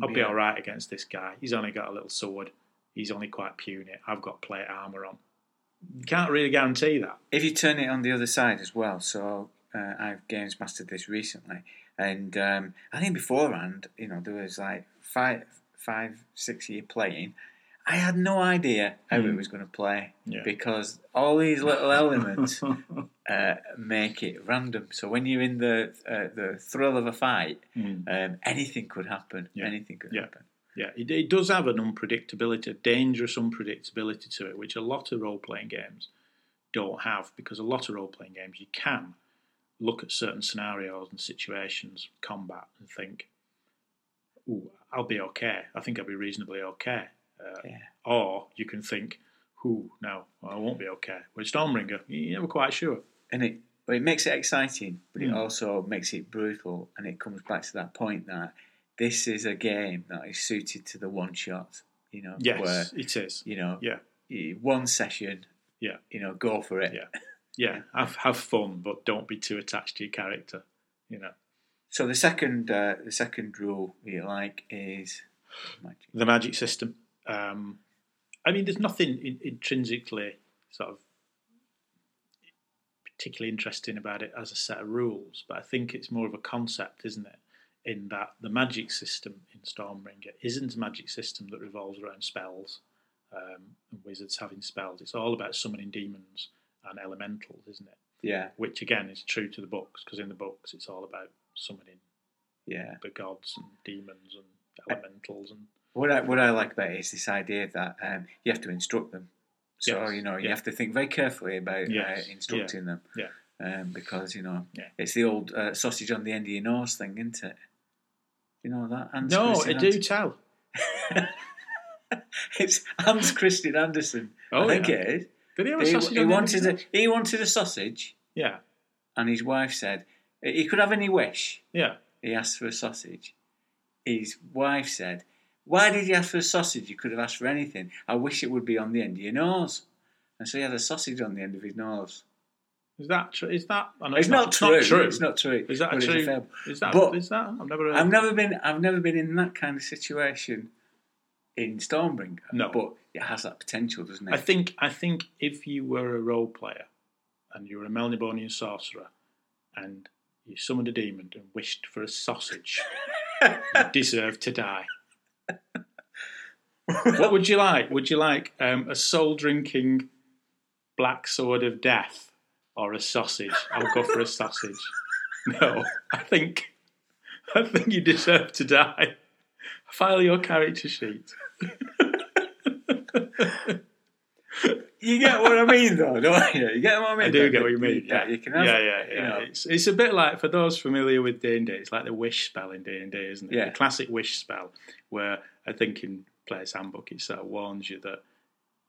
I'll be all right against this guy. He's only got a little sword. He's only quite puny. I've got plate armor on. You can't really guarantee that. If you turn it on the other side as well, so uh, I've games mastered this recently, and um, I think beforehand, you know, there was like five, five, six year playing. I had no idea how it was going to play Yeah. because all these little elements uh, make it random. So when you're in the uh, the thrill of a fight, um, anything could happen. Yeah. Anything could Yeah. happen. Yeah, it, it does have an unpredictability, a dangerous unpredictability to it, which a lot of role playing games don't have because a lot of role playing games you can look at certain scenarios and situations, combat, and think, "Ooh, I'll be okay. I think I'll be reasonably okay." Uh, Yeah. Or you can think, "Ooh, no, I won't be okay." With Stormbringer, you're never quite sure. and it well, it makes it exciting, but it Mm. also makes it brutal, and it comes back to that point that this is a game that is suited to the one shot. You know, Yes, where it is. you know, Yeah, one session. Yeah. you know, go for it. Yeah. yeah. Have have fun, but don't be too attached to your character. You know. So the second, uh, the second rule you like is magic. the magic system. Um, I mean, there's nothing in, intrinsically sort of particularly interesting about it as a set of rules, but I think it's more of a concept, isn't it? In that the magic system in Stormbringer isn't a magic system that revolves around spells um, and wizards having spells. It's all about summoning demons and elementals, isn't it? Yeah, Which again is true to the books because in the books it's all about summoning yeah. the gods and demons and elementals and What I what I like about it is this idea that um, you have to instruct them. So Yes, you know you yeah. have to think very carefully about Yes, uh, instructing them. yeah. Um, because you know Yeah. it's the old uh, sausage on the end of your nose thing, isn't it? You know that. Hans no, I do tell. it's Hans Christian Andersen. Oh, I think yeah. it is. Did he have a sausage he on the wanted a, he wanted a sausage, Yeah, and his wife said he could have any wish. yeah. He asked for a sausage. His wife said, "Why did you ask for a sausage? You could have asked for anything. I wish it would be on the end of your nose." And so he had a sausage on the end of his nose. Is that true? Is that? I know It's, not, true. It's not true. Is that but a it's true? is that? But- is that? I've never. I've never been. I've never been in that kind of situation in Stormbringer. No. but it has that potential, doesn't it? I think. I think if you were a role player and you were a Melnibonian sorcerer and you summoned a demon and wished for a sausage, you deserve to die. what would you like? Would you like um, a soul drinking black sword of death or a sausage? I'll go for a sausage. No, I think I think you deserve to die. File your character sheet. you get what I mean, though, don't you? You get what I mean. I do get what you mean. Yeah, you can have. yeah, yeah, you yeah. know. It's, it's a bit like for those familiar with D and D, it's like the wish spell in D and D, isn't it? Yeah. The classic wish spell, where I think in Player's Handbook it sort of warns you that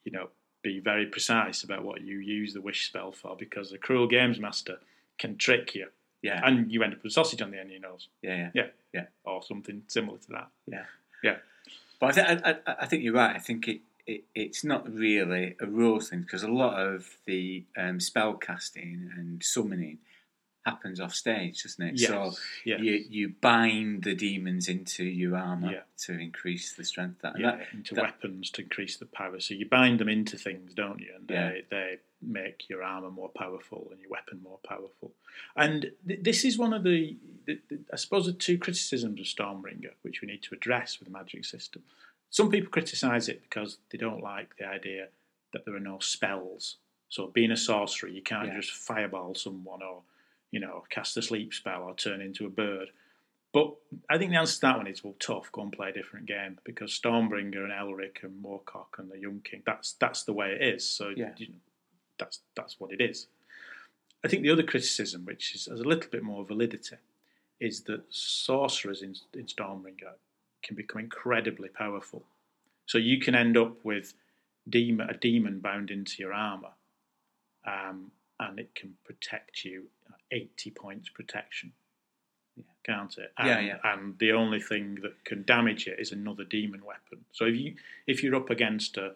you know be very precise about what you use the wish spell for, because the cruel games master can trick you, Yeah, and you end up with sausage on the end of your nose. yeah, yeah. Yeah, Yeah. or something similar to that. Yeah. Yeah. But I, th- I, I, I think you're right. I think it, it it's not really a rules thing because a lot of the um, spell casting and summoning happens off stage, doesn't it? Yes. So yeah. you you bind the demons into your armor Yeah. to increase the strength. That, yeah, that into that- weapons to increase the power. So you bind them into things, don't you? And Yeah. they, they make your armor more powerful and your weapon more powerful. And th- this is one of the, the, the, I suppose, the two criticisms of Stormbringer, which we need to address with the magic system. Some people criticise it because they don't like the idea that there are no spells. So being a sorcerer, you can't Yeah. just fireball someone or, you know, cast a sleep spell or turn into a bird. But I think the answer to that one is well, tough. Go and play a different game because Stormbringer and Elric and Moorcock and the Young King. That's that's the way it is. So Yeah. you know, that's that's what it is. I think the other criticism, which is, has a little bit more validity, is that sorcerers in, in Stormbringer can become incredibly powerful. So you can end up with demon, a demon bound into your armor, um, and it can protect you uh, 80 points protection. Can't it? And, Yeah, yeah. And the only thing that can damage it is another demon weapon. So if you if you're up against a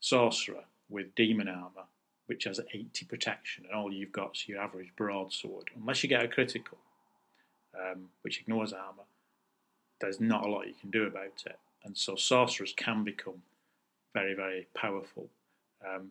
sorcerer with demon armor, which has 80 protection, and all you've got is your average broadsword, unless you get a critical, um, which ignores armor, there's not a lot you can do about it. And so sorcerers can become very, very powerful. Um,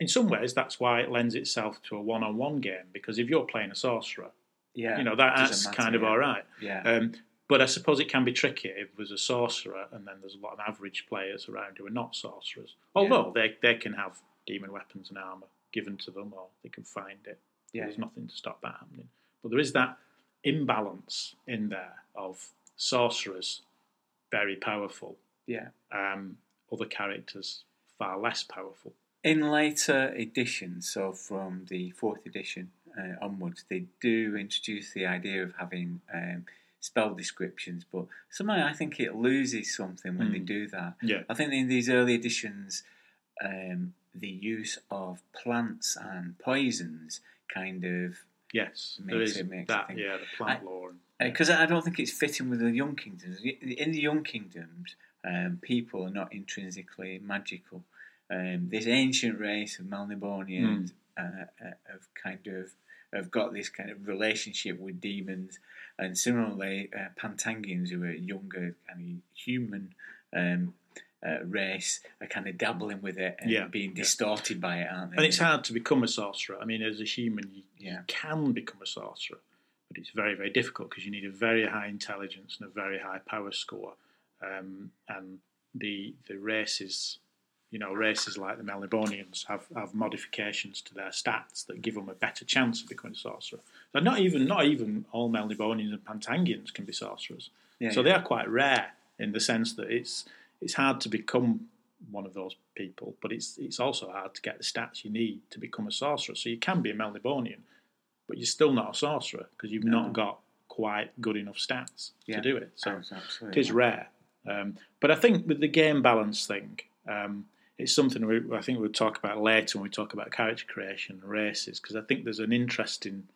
in some ways, that's why it lends itself to a one-on-one game because if you're playing a sorcerer, Yeah. you know that, that's matter, kind of yeah. all right. Yeah. Um, but I suppose it can be tricky if there's a sorcerer and then there's a lot of average players around who are not sorcerers. Although they, they can have demon weapons and armour given to them or they can find it. Yeah, There's nothing to stop that happening. But there is that imbalance in there of sorcerers very powerful, yeah. um, other characters far less powerful. In later editions, so from the fourth edition uh, onwards, they do introduce the idea of having um, spell descriptions, but somehow I think it loses something when they Mm. do that. Yeah. I think in these early editions, um, the use of plants and poisons kind of Yes, Makes is it- makes it that. Yeah, the plant lore. And, because I don't think it's fitting with the Young Kingdoms. In the Young Kingdoms, um, people are not intrinsically magical. Um, this ancient race of Melnibonians uh, uh, have kind of have got this kind of relationship with demons, and similarly, uh, Pantangians, who are younger kind of human um, uh, race, are kind of dabbling with it and Yeah, being yeah. distorted by it, aren't they? and it's hard to become a sorcerer. I mean, as a human, you, you can become a sorcerer, but it's very, very difficult because you need a very high intelligence and a very high power score. Um, and the the races, you know, races like the Melnibonians have, have modifications to their stats that give them a better chance of becoming a sorcerer. So not even not even all Melnibonians and Pantangians can be sorcerers. Yeah, so yeah. they are quite rare in the sense that it's it's hard to become one of those people, but it's it's also hard to get the stats you need to become a sorcerer. So you can be a Melnibonian, but you're still not a sorcerer because you've No. not got quite good enough stats Yeah. to do it. So it is rare. Um, but I think with the game balance thing, um, it's something we, I think we'll talk about later when we talk about character creation and races, because I think there's an interesting.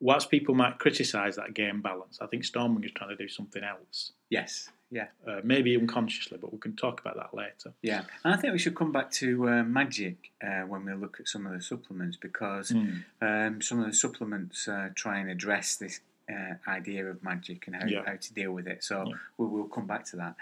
Whilst people might criticise that game balance, I think Stormbringer is trying to do something else. Yes. Yeah. Uh, maybe unconsciously, but we can talk about that later. Yeah, and I think we should come back to uh, magic uh, when we look at some of the supplements because Hmm. um, some of the supplements uh, try and address this uh, idea of magic and how, Yeah. how to deal with it. So Yeah. we will come back to that.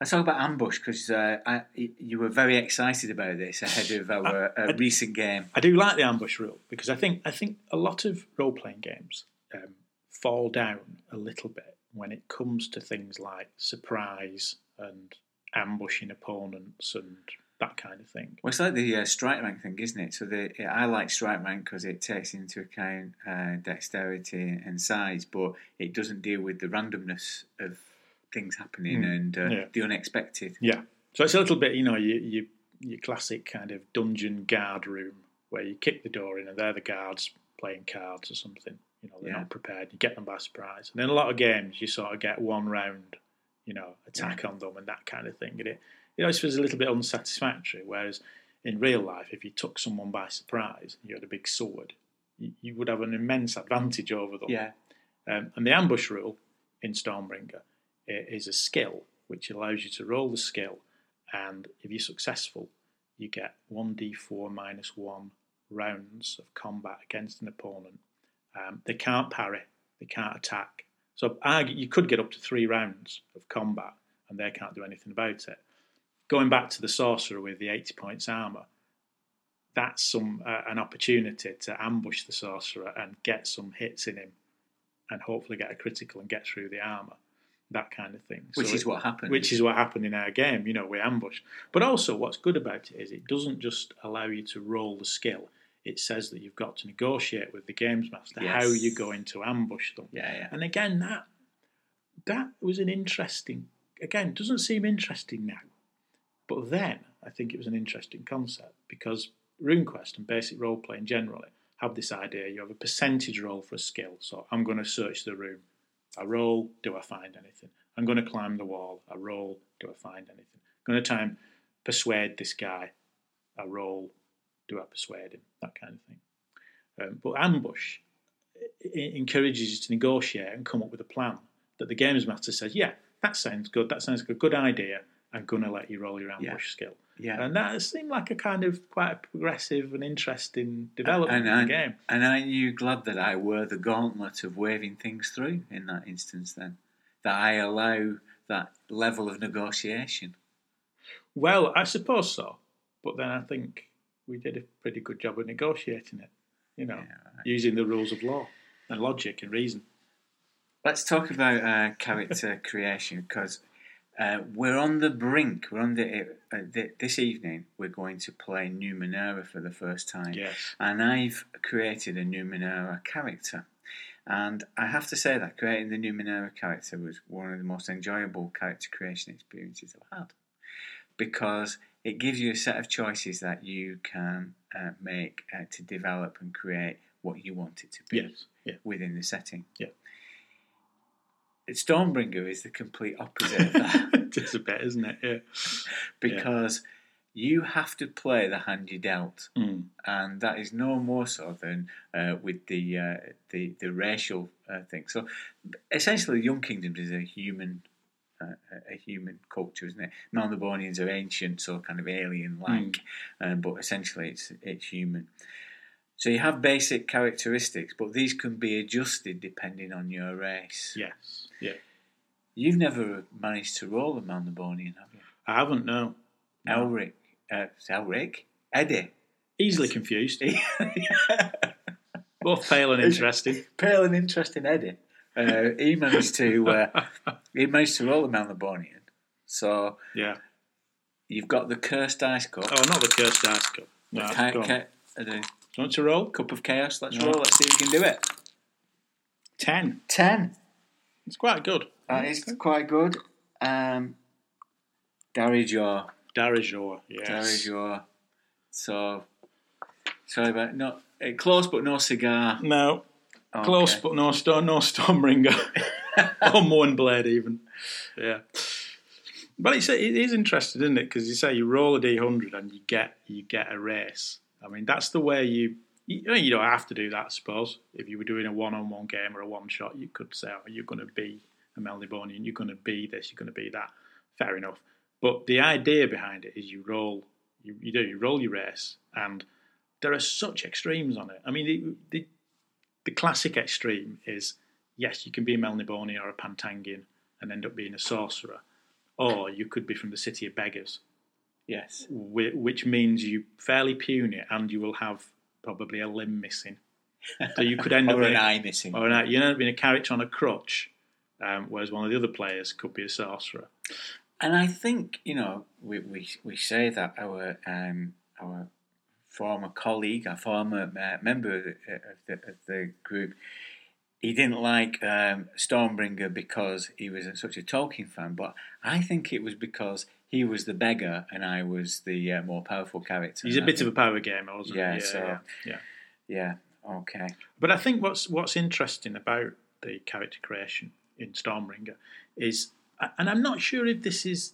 Let's talk about ambush because uh, you were very excited about this ahead of our uh, recent game. I do like the ambush rule because I think I think a lot of role playing games um, fall down a little bit when it comes to things like surprise and ambushing opponents and that kind of thing. Well, it's like the uh, strike rank thing, isn't it? So the I like strike rank because it takes into account uh, dexterity and size, but it doesn't deal with the randomness of things happening Mm, and uh, yeah. the unexpected. Yeah. So it's a little bit, you know, you, you, your classic kind of dungeon guard room where you kick the door in and they're the guards playing cards or something. You know, they're Yeah. not prepared. You get them by surprise. And in a lot of games, you sort of get one round, you know, attack on them and that kind of thing. And it, you it always feels a little bit unsatisfactory. Whereas in real life, if you took someone by surprise and you had a big sword, you, you would have an immense advantage over them. Yeah, Um, and the ambush rule in Stormbringer is a skill which allows you to roll the skill, and if you're successful, you get 1d4 minus 1 rounds of combat against an opponent. Um, they can't parry, they can't attack. So argue, you could get up to three rounds of combat, and they can't do anything about it. Going back to the sorcerer with the 80 points armour, that's some uh, an opportunity to ambush the sorcerer and get some hits in him and hopefully get a critical and get through the armor, that kind of thing. which So is it- what happened. which is what happened in our game. You know, we ambush. But also, what's good about it is it doesn't just allow you to roll the skill. It says that you've got to negotiate with the games master Yes. how you're going to ambush them. yeah, yeah. And again, that that was an interesting. Again, doesn't seem interesting now, but then I think it was an interesting concept because RuneQuest and basic role playing generally have this idea. You have a percentage roll for a skill. So I'm going to search the room. I roll. Do I find anything? I'm going to climb the wall. I roll. Do I find anything? I'm going to try and persuade this guy. I roll. Do I persuade him? That kind of thing. Um, but ambush i- i- encourages you to negotiate and come up with a plan that the games master says, yeah, that sounds good. That sounds like a good idea. I'm going to let you roll your ambush Yeah. skill. Yeah. And that seemed like a kind of quite a progressive and interesting development and, in and, the game. and aren't you glad that I wore the gauntlet of waving things through in that instance then? That I allow that level of negotiation. Well, I suppose so. But then I think we did a pretty good job of negotiating it. You know, Yeah, right. using the rules of law and logic and reason. Let's talk about uh, character creation because uh, we're on the brink. We're on the, uh, the this evening. We're going to play Numenera for the first time, Yes. and I've created a Numenera character. And I have to say that creating the Numenera character was one of the most enjoyable character creation experiences I've had because it gives you a set of choices that you can uh, make uh, to develop and create what you want it to be Yes. Yeah. within the setting. Yeah. Stormbringer is the complete opposite of that it's a bit, isn't it? Yeah. because you have to play the hand you dealt, Mm. and that is no more so than uh, with the uh, the the racial uh, thing. So essentially, Young Kingdoms is a human. A- a human culture, isn't it? Melnibonians are ancient, so kind of alien-like, uh, but essentially it's it's human. So you have basic characteristics, but these can be adjusted depending on your race. Yes. Yeah. You've never managed to roll a Melnibonian, have you? I haven't, no. No. Elric, uh, Elric, Eddie. Easily confused. Both pale and interesting. Pale and interesting Eddie. Uh, he managed to uh, he managed to roll a Melnibonian. So Yeah. you've got the cursed ice cup. Oh, not the cursed ice cup. No, Ca- go ca- uh, the Do you want to roll? cup of chaos. Let's No. roll. Let's see if we can do it. Ten. Ten. It's quite good. That is quite good. Um, Dharijor. Dharijor. Yes. Dharijor. So sorry about not uh, close, but no cigar. No. Close, Okay. but no storm, no Stormbringer. or Mournblade, even. Yeah. But it's, it is interesting, isn't it? Because you say you roll a d100 and you get you get a race. I mean, that's the way you. You, you don't have to do that, I suppose. If you were doing a one-on-one game or a one-shot, you could say, "Oh, you're going to be a Melnibonian. You're going to be this. You're going to be that." Fair enough. But the idea behind it is you roll. You, you do. You roll your race, and there are such extremes on it. I mean, the, the the classic extreme is yes, you can be a Melnibonian or a Pantangian and end up being a sorcerer, or you could be from the city of beggars, Yes. which means you fairly puny and you will have probably a limb missing. So you could end up Or an a- eye missing. or an, you end up being a character on a crutch, um, whereas one of the other players could be a sorcerer. And I think you know we we, we say that our um, our former colleague, a former uh, member of the, of the of the group, he didn't like um, Stormbringer because he was such a Tolkien fan. But I think it was because he was the beggar and I was the uh, more powerful character. He's a I bit of a power gamer, wasn't Yeah, he? so- yeah, yeah. yeah. Okay. But I think what's what's interesting about the character creation in Stormbringer is, and I'm not sure if this is,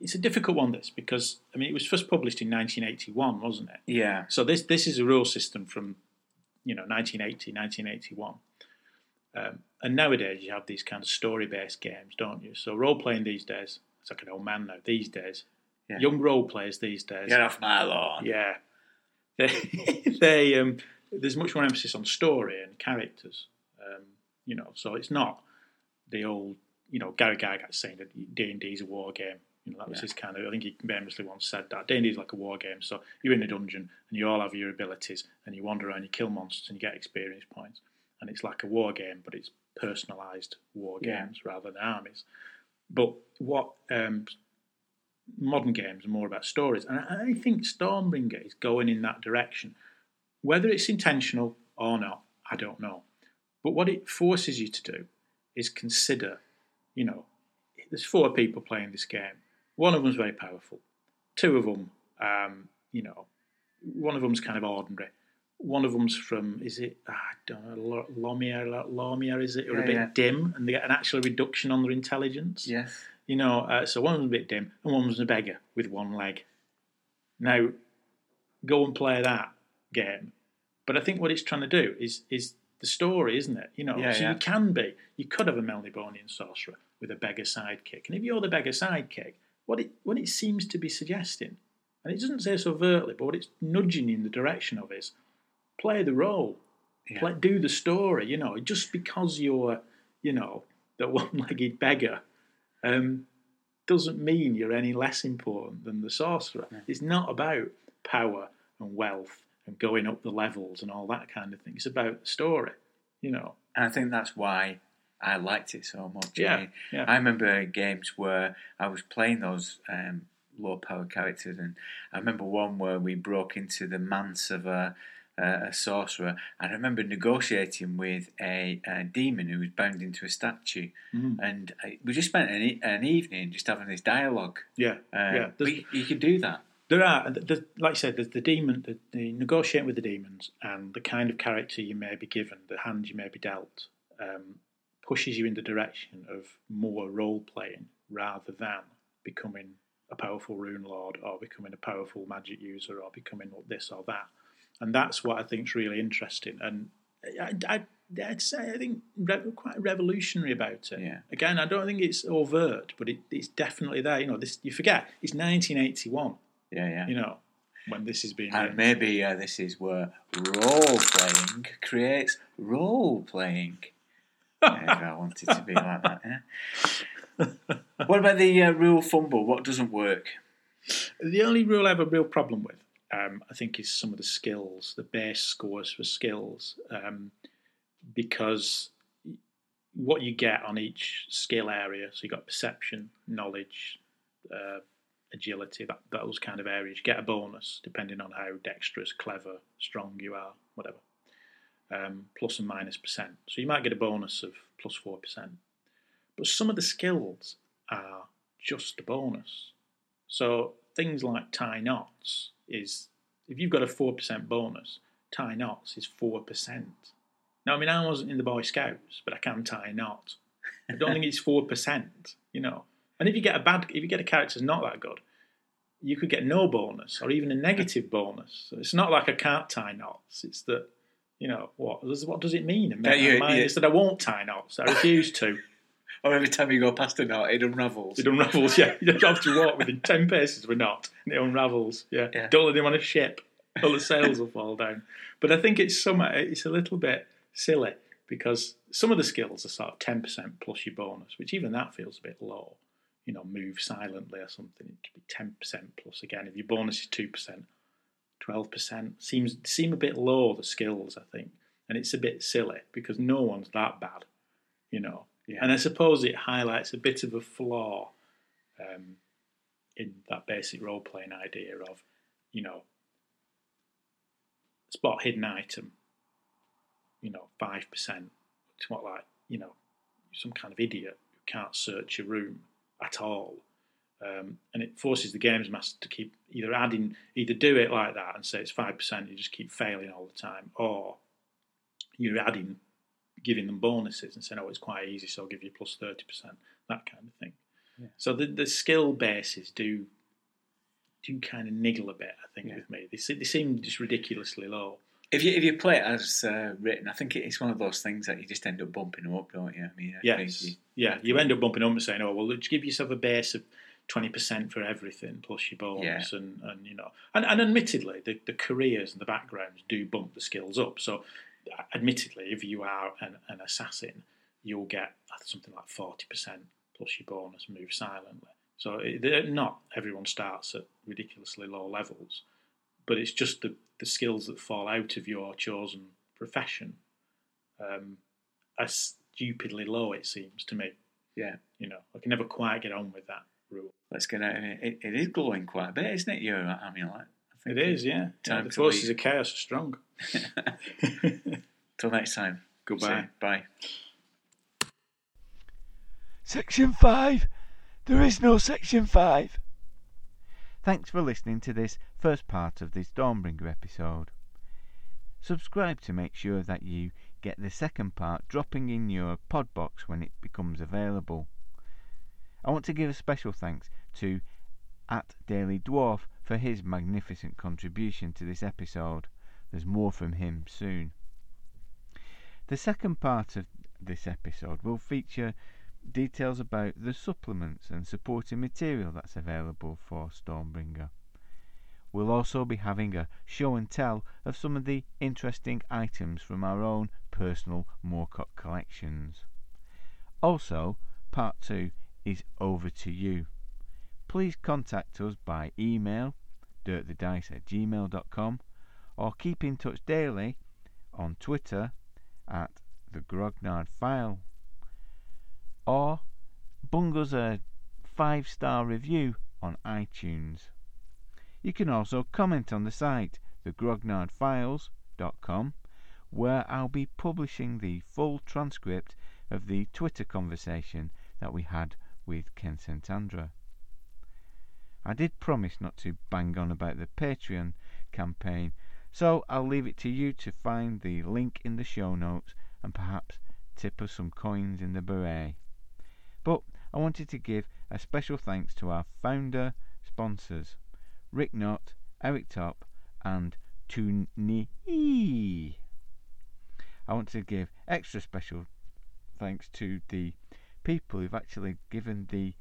it's a difficult one. This because I mean it was first published in 1981, wasn't it? Yeah. So this this is a rule system from, you know, 1980, 1981. Um, and nowadays you have these kind of story-based games, don't you? So role-playing these days, it's like an old man now. These days, Yeah. young role players these days, Get off my lawn. yeah. They, they um, there's much more emphasis on story and characters. Um, you know, so it's not the old, you know, Gary Gygax saying that D and D is a war game. You know, that was Yeah. his kind of. I think he famously once said that D and D is like a war game. So you're in a dungeon and you all have your abilities and you wander around, you kill monsters and you get experience points. And it's like a war game, but it's personalised war Yeah. games rather than armies. But what um, modern games are more about stories, and I, I think Stormbringer is going in that direction. Whether it's intentional or not, I don't know. But what it forces you to do is consider, you know, there's four people playing this game. One of them's very powerful. Two of them, um, you know, one of them's kind of ordinary. One of them's from, is it, ah, I don't know, Lomia, Lomia, is it, or a Yeah, bit yeah. dim, and they get an actual reduction on their intelligence. Yes. You know, uh, so one of them's a bit dim, and one was a beggar with one leg. Now, go and play that game. But I think what it's trying to do is is the story, isn't it? You know, Yeah, so yeah. you can be, you could have a Melnibonian sorcerer with a beggar sidekick, and if you're the beggar sidekick, what it what it seems to be suggesting, and it doesn't say so overtly, but what it's nudging in the direction of is play the role, Yeah. play, do the story. You know, just because you're, you know, the one-legged beggar, um, doesn't mean you're any less important than the sorcerer. It's not about power and wealth and going up the levels and all that kind of thing. It's about the story, you know. And I think that's why I liked it so much. Yeah, I, mean, yeah. I remember games where I was playing those um, low power characters, and I remember one where we broke into the manse of a, a, a sorcerer, and I remember negotiating with a, a demon who was bound into a statue, Mhm. and I, we just spent an, an evening just having this dialogue. Yeah, Uh, yeah. you, you could do that. There are, like I said, there's the demon, the, the negotiating with the demons, and the kind of character you may be given, the hand you may be dealt, um, pushes you in the direction of more role playing rather than becoming a powerful rune lord or becoming a powerful magic user or becoming this or that. And that's what I think is really interesting. And I, I, I'd say I think quite revolutionary about it. Yeah. Again, I don't think it's overt, but it, it's definitely there. You know, this you forget it's 1981 Yeah, yeah. you know, when this is being And written. maybe uh, this is where role playing creates role playing. I wanted to be like that, yeah. what about the uh, rule fumble? What doesn't work? The only rule I have a real problem with, um, I think, is some of the skills, the base scores for skills, um, because what you get on each skill area, so you've got perception, knowledge, uh, agility, that, those kind of areas, you get a bonus depending on how dexterous, clever, strong you are, whatever. Um, plus and minus percent. So you might get a bonus of plus four percent. But some of the skills are just a bonus. So things like tie knots is if you've got a four percent bonus, tie knots is four percent. Now I mean I wasn't in the Boy Scouts, but I can tie a knot. I don't think it's four percent, you know. And if you get a bad if you get a character that's not that good, you could get no bonus or even a negative bonus. So it's not like I can't tie knots, it's that you know, what what does it mean? And That you- mine you- is that I won't tie knots. I refuse to. Or oh, every time you go past a knot, it unravels. It unravels, yeah. You don't have to walk within 10 paces of a knot, and it unravels, yeah. Yeah. Don't let him on a ship, all the sails will fall down. But I think it's some, it's a little bit silly because some of the skills are sort of 10% plus your bonus, which even that feels a bit low. You know, move silently or something, it could be 10% plus again. If your bonus is 2%, 12% seems seem a bit low, the skills, I think. And it's a bit silly because no one's that bad, you know. Yeah. And I suppose it highlights a bit of a flaw um, in that basic role playing idea of, you know, spot hidden item, you know, 5%. It's not like, you know, some kind of idiot who can't search a room at all. Um, and it forces the games master to keep either adding, either do it like that and say it's 5%, you just keep failing all the time, or you're adding, giving them bonuses and saying, oh, it's quite easy, so I'll give you plus 30%, that kind of thing. So the, the skill bases do do kind of niggle a bit, I think, Yeah. with me. They, they seem just ridiculously low. If you if you play it as uh, written, I think it's one of those things that you just end up bumping them up, don't you? I mean, I Yes. you- yeah, you end up bumping up and saying, oh, well, just give yourself a base of 20% for everything plus your bonus. And, and you know, and, and admittedly, the, the careers and the backgrounds do bump the skills up. So, admittedly, if you are an, an assassin, you'll get something like 40% plus your bonus, move silently. So, it, not everyone starts at ridiculously low levels, but it's just the, the skills that fall out of your chosen profession um, are stupidly low, it seems to me. yeah. You know, I can never quite get on with that rule. Let's get out of it. It, it is glowing quite a bit, isn't it? Your amulet. I It think is, yeah. Time yeah the to forces leave. of chaos are strong. Till next time. Goodbye. Say Bye. Section 5! There is no Section 5! Thanks for listening to this first part of this Stormbringer episode. Subscribe to make sure that you get the second part dropping in your pod box when it becomes available. I want to give a special thanks to at Daily Dwarf for his magnificent contribution to this episode. There's more from him soon. The second part of this episode will feature details about the supplements and supporting material that's available for Stormbringer. We'll also be having a show and tell of some of the interesting items from our own personal Moorcock collections. Also, part 2 is over to you. Please contact us by email dirkthedice at gmail.com or keep in touch daily on Twitter at the Grognard File or bung us a five star review on iTunes. You can also comment on the site thegrognardfiles.com where I'll be publishing the full transcript of the Twitter conversation that we had with Ken St Andre. I did promise not to bang on about the Patreon campaign, so I'll leave it to you to find the link in the show notes and perhaps tip us some coins in the beret. But I wanted to give a special thanks to our founder sponsors, Rick Knott, Eric Top, and Tuni. I want to give extra special thanks to the people who've actually given the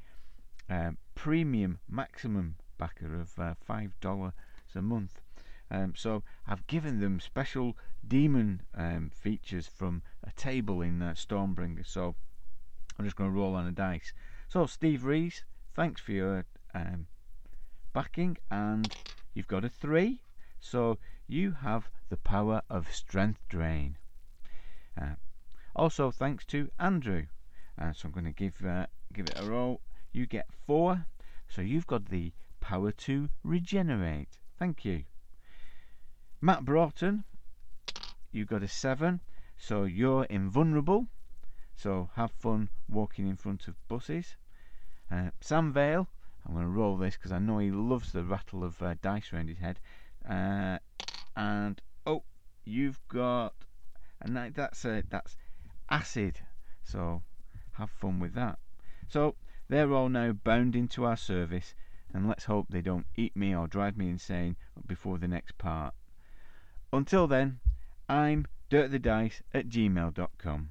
um, premium maximum backer of uh, five dollars a month. Um, so I've given them special demon um, features from a table in uh, Stormbringer. So I'm just going to roll on a dice. So Steve Rees, thanks for your um, backing, and you've got a three. So you have the power of strength drain. Uh, also, thanks to Andrew. Uh, so I'm going to give uh, give it a roll. You get four. So you've got the power to regenerate. Thank you. Matt Broughton, You've got a seven. So you're invulnerable. So have fun walking in front of buses. Uh, Sam Vale, I'm going to roll this because I know he loves the rattle of uh, dice around his head. Uh, and oh, you've got and that, that's a, that's acid. So have fun with that. So they're all now bound into our service, and let's hope they don't eat me or drive me insane before the next part. Until then, I'm dirkthedice at gmail.com.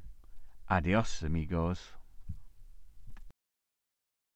Adios, amigos.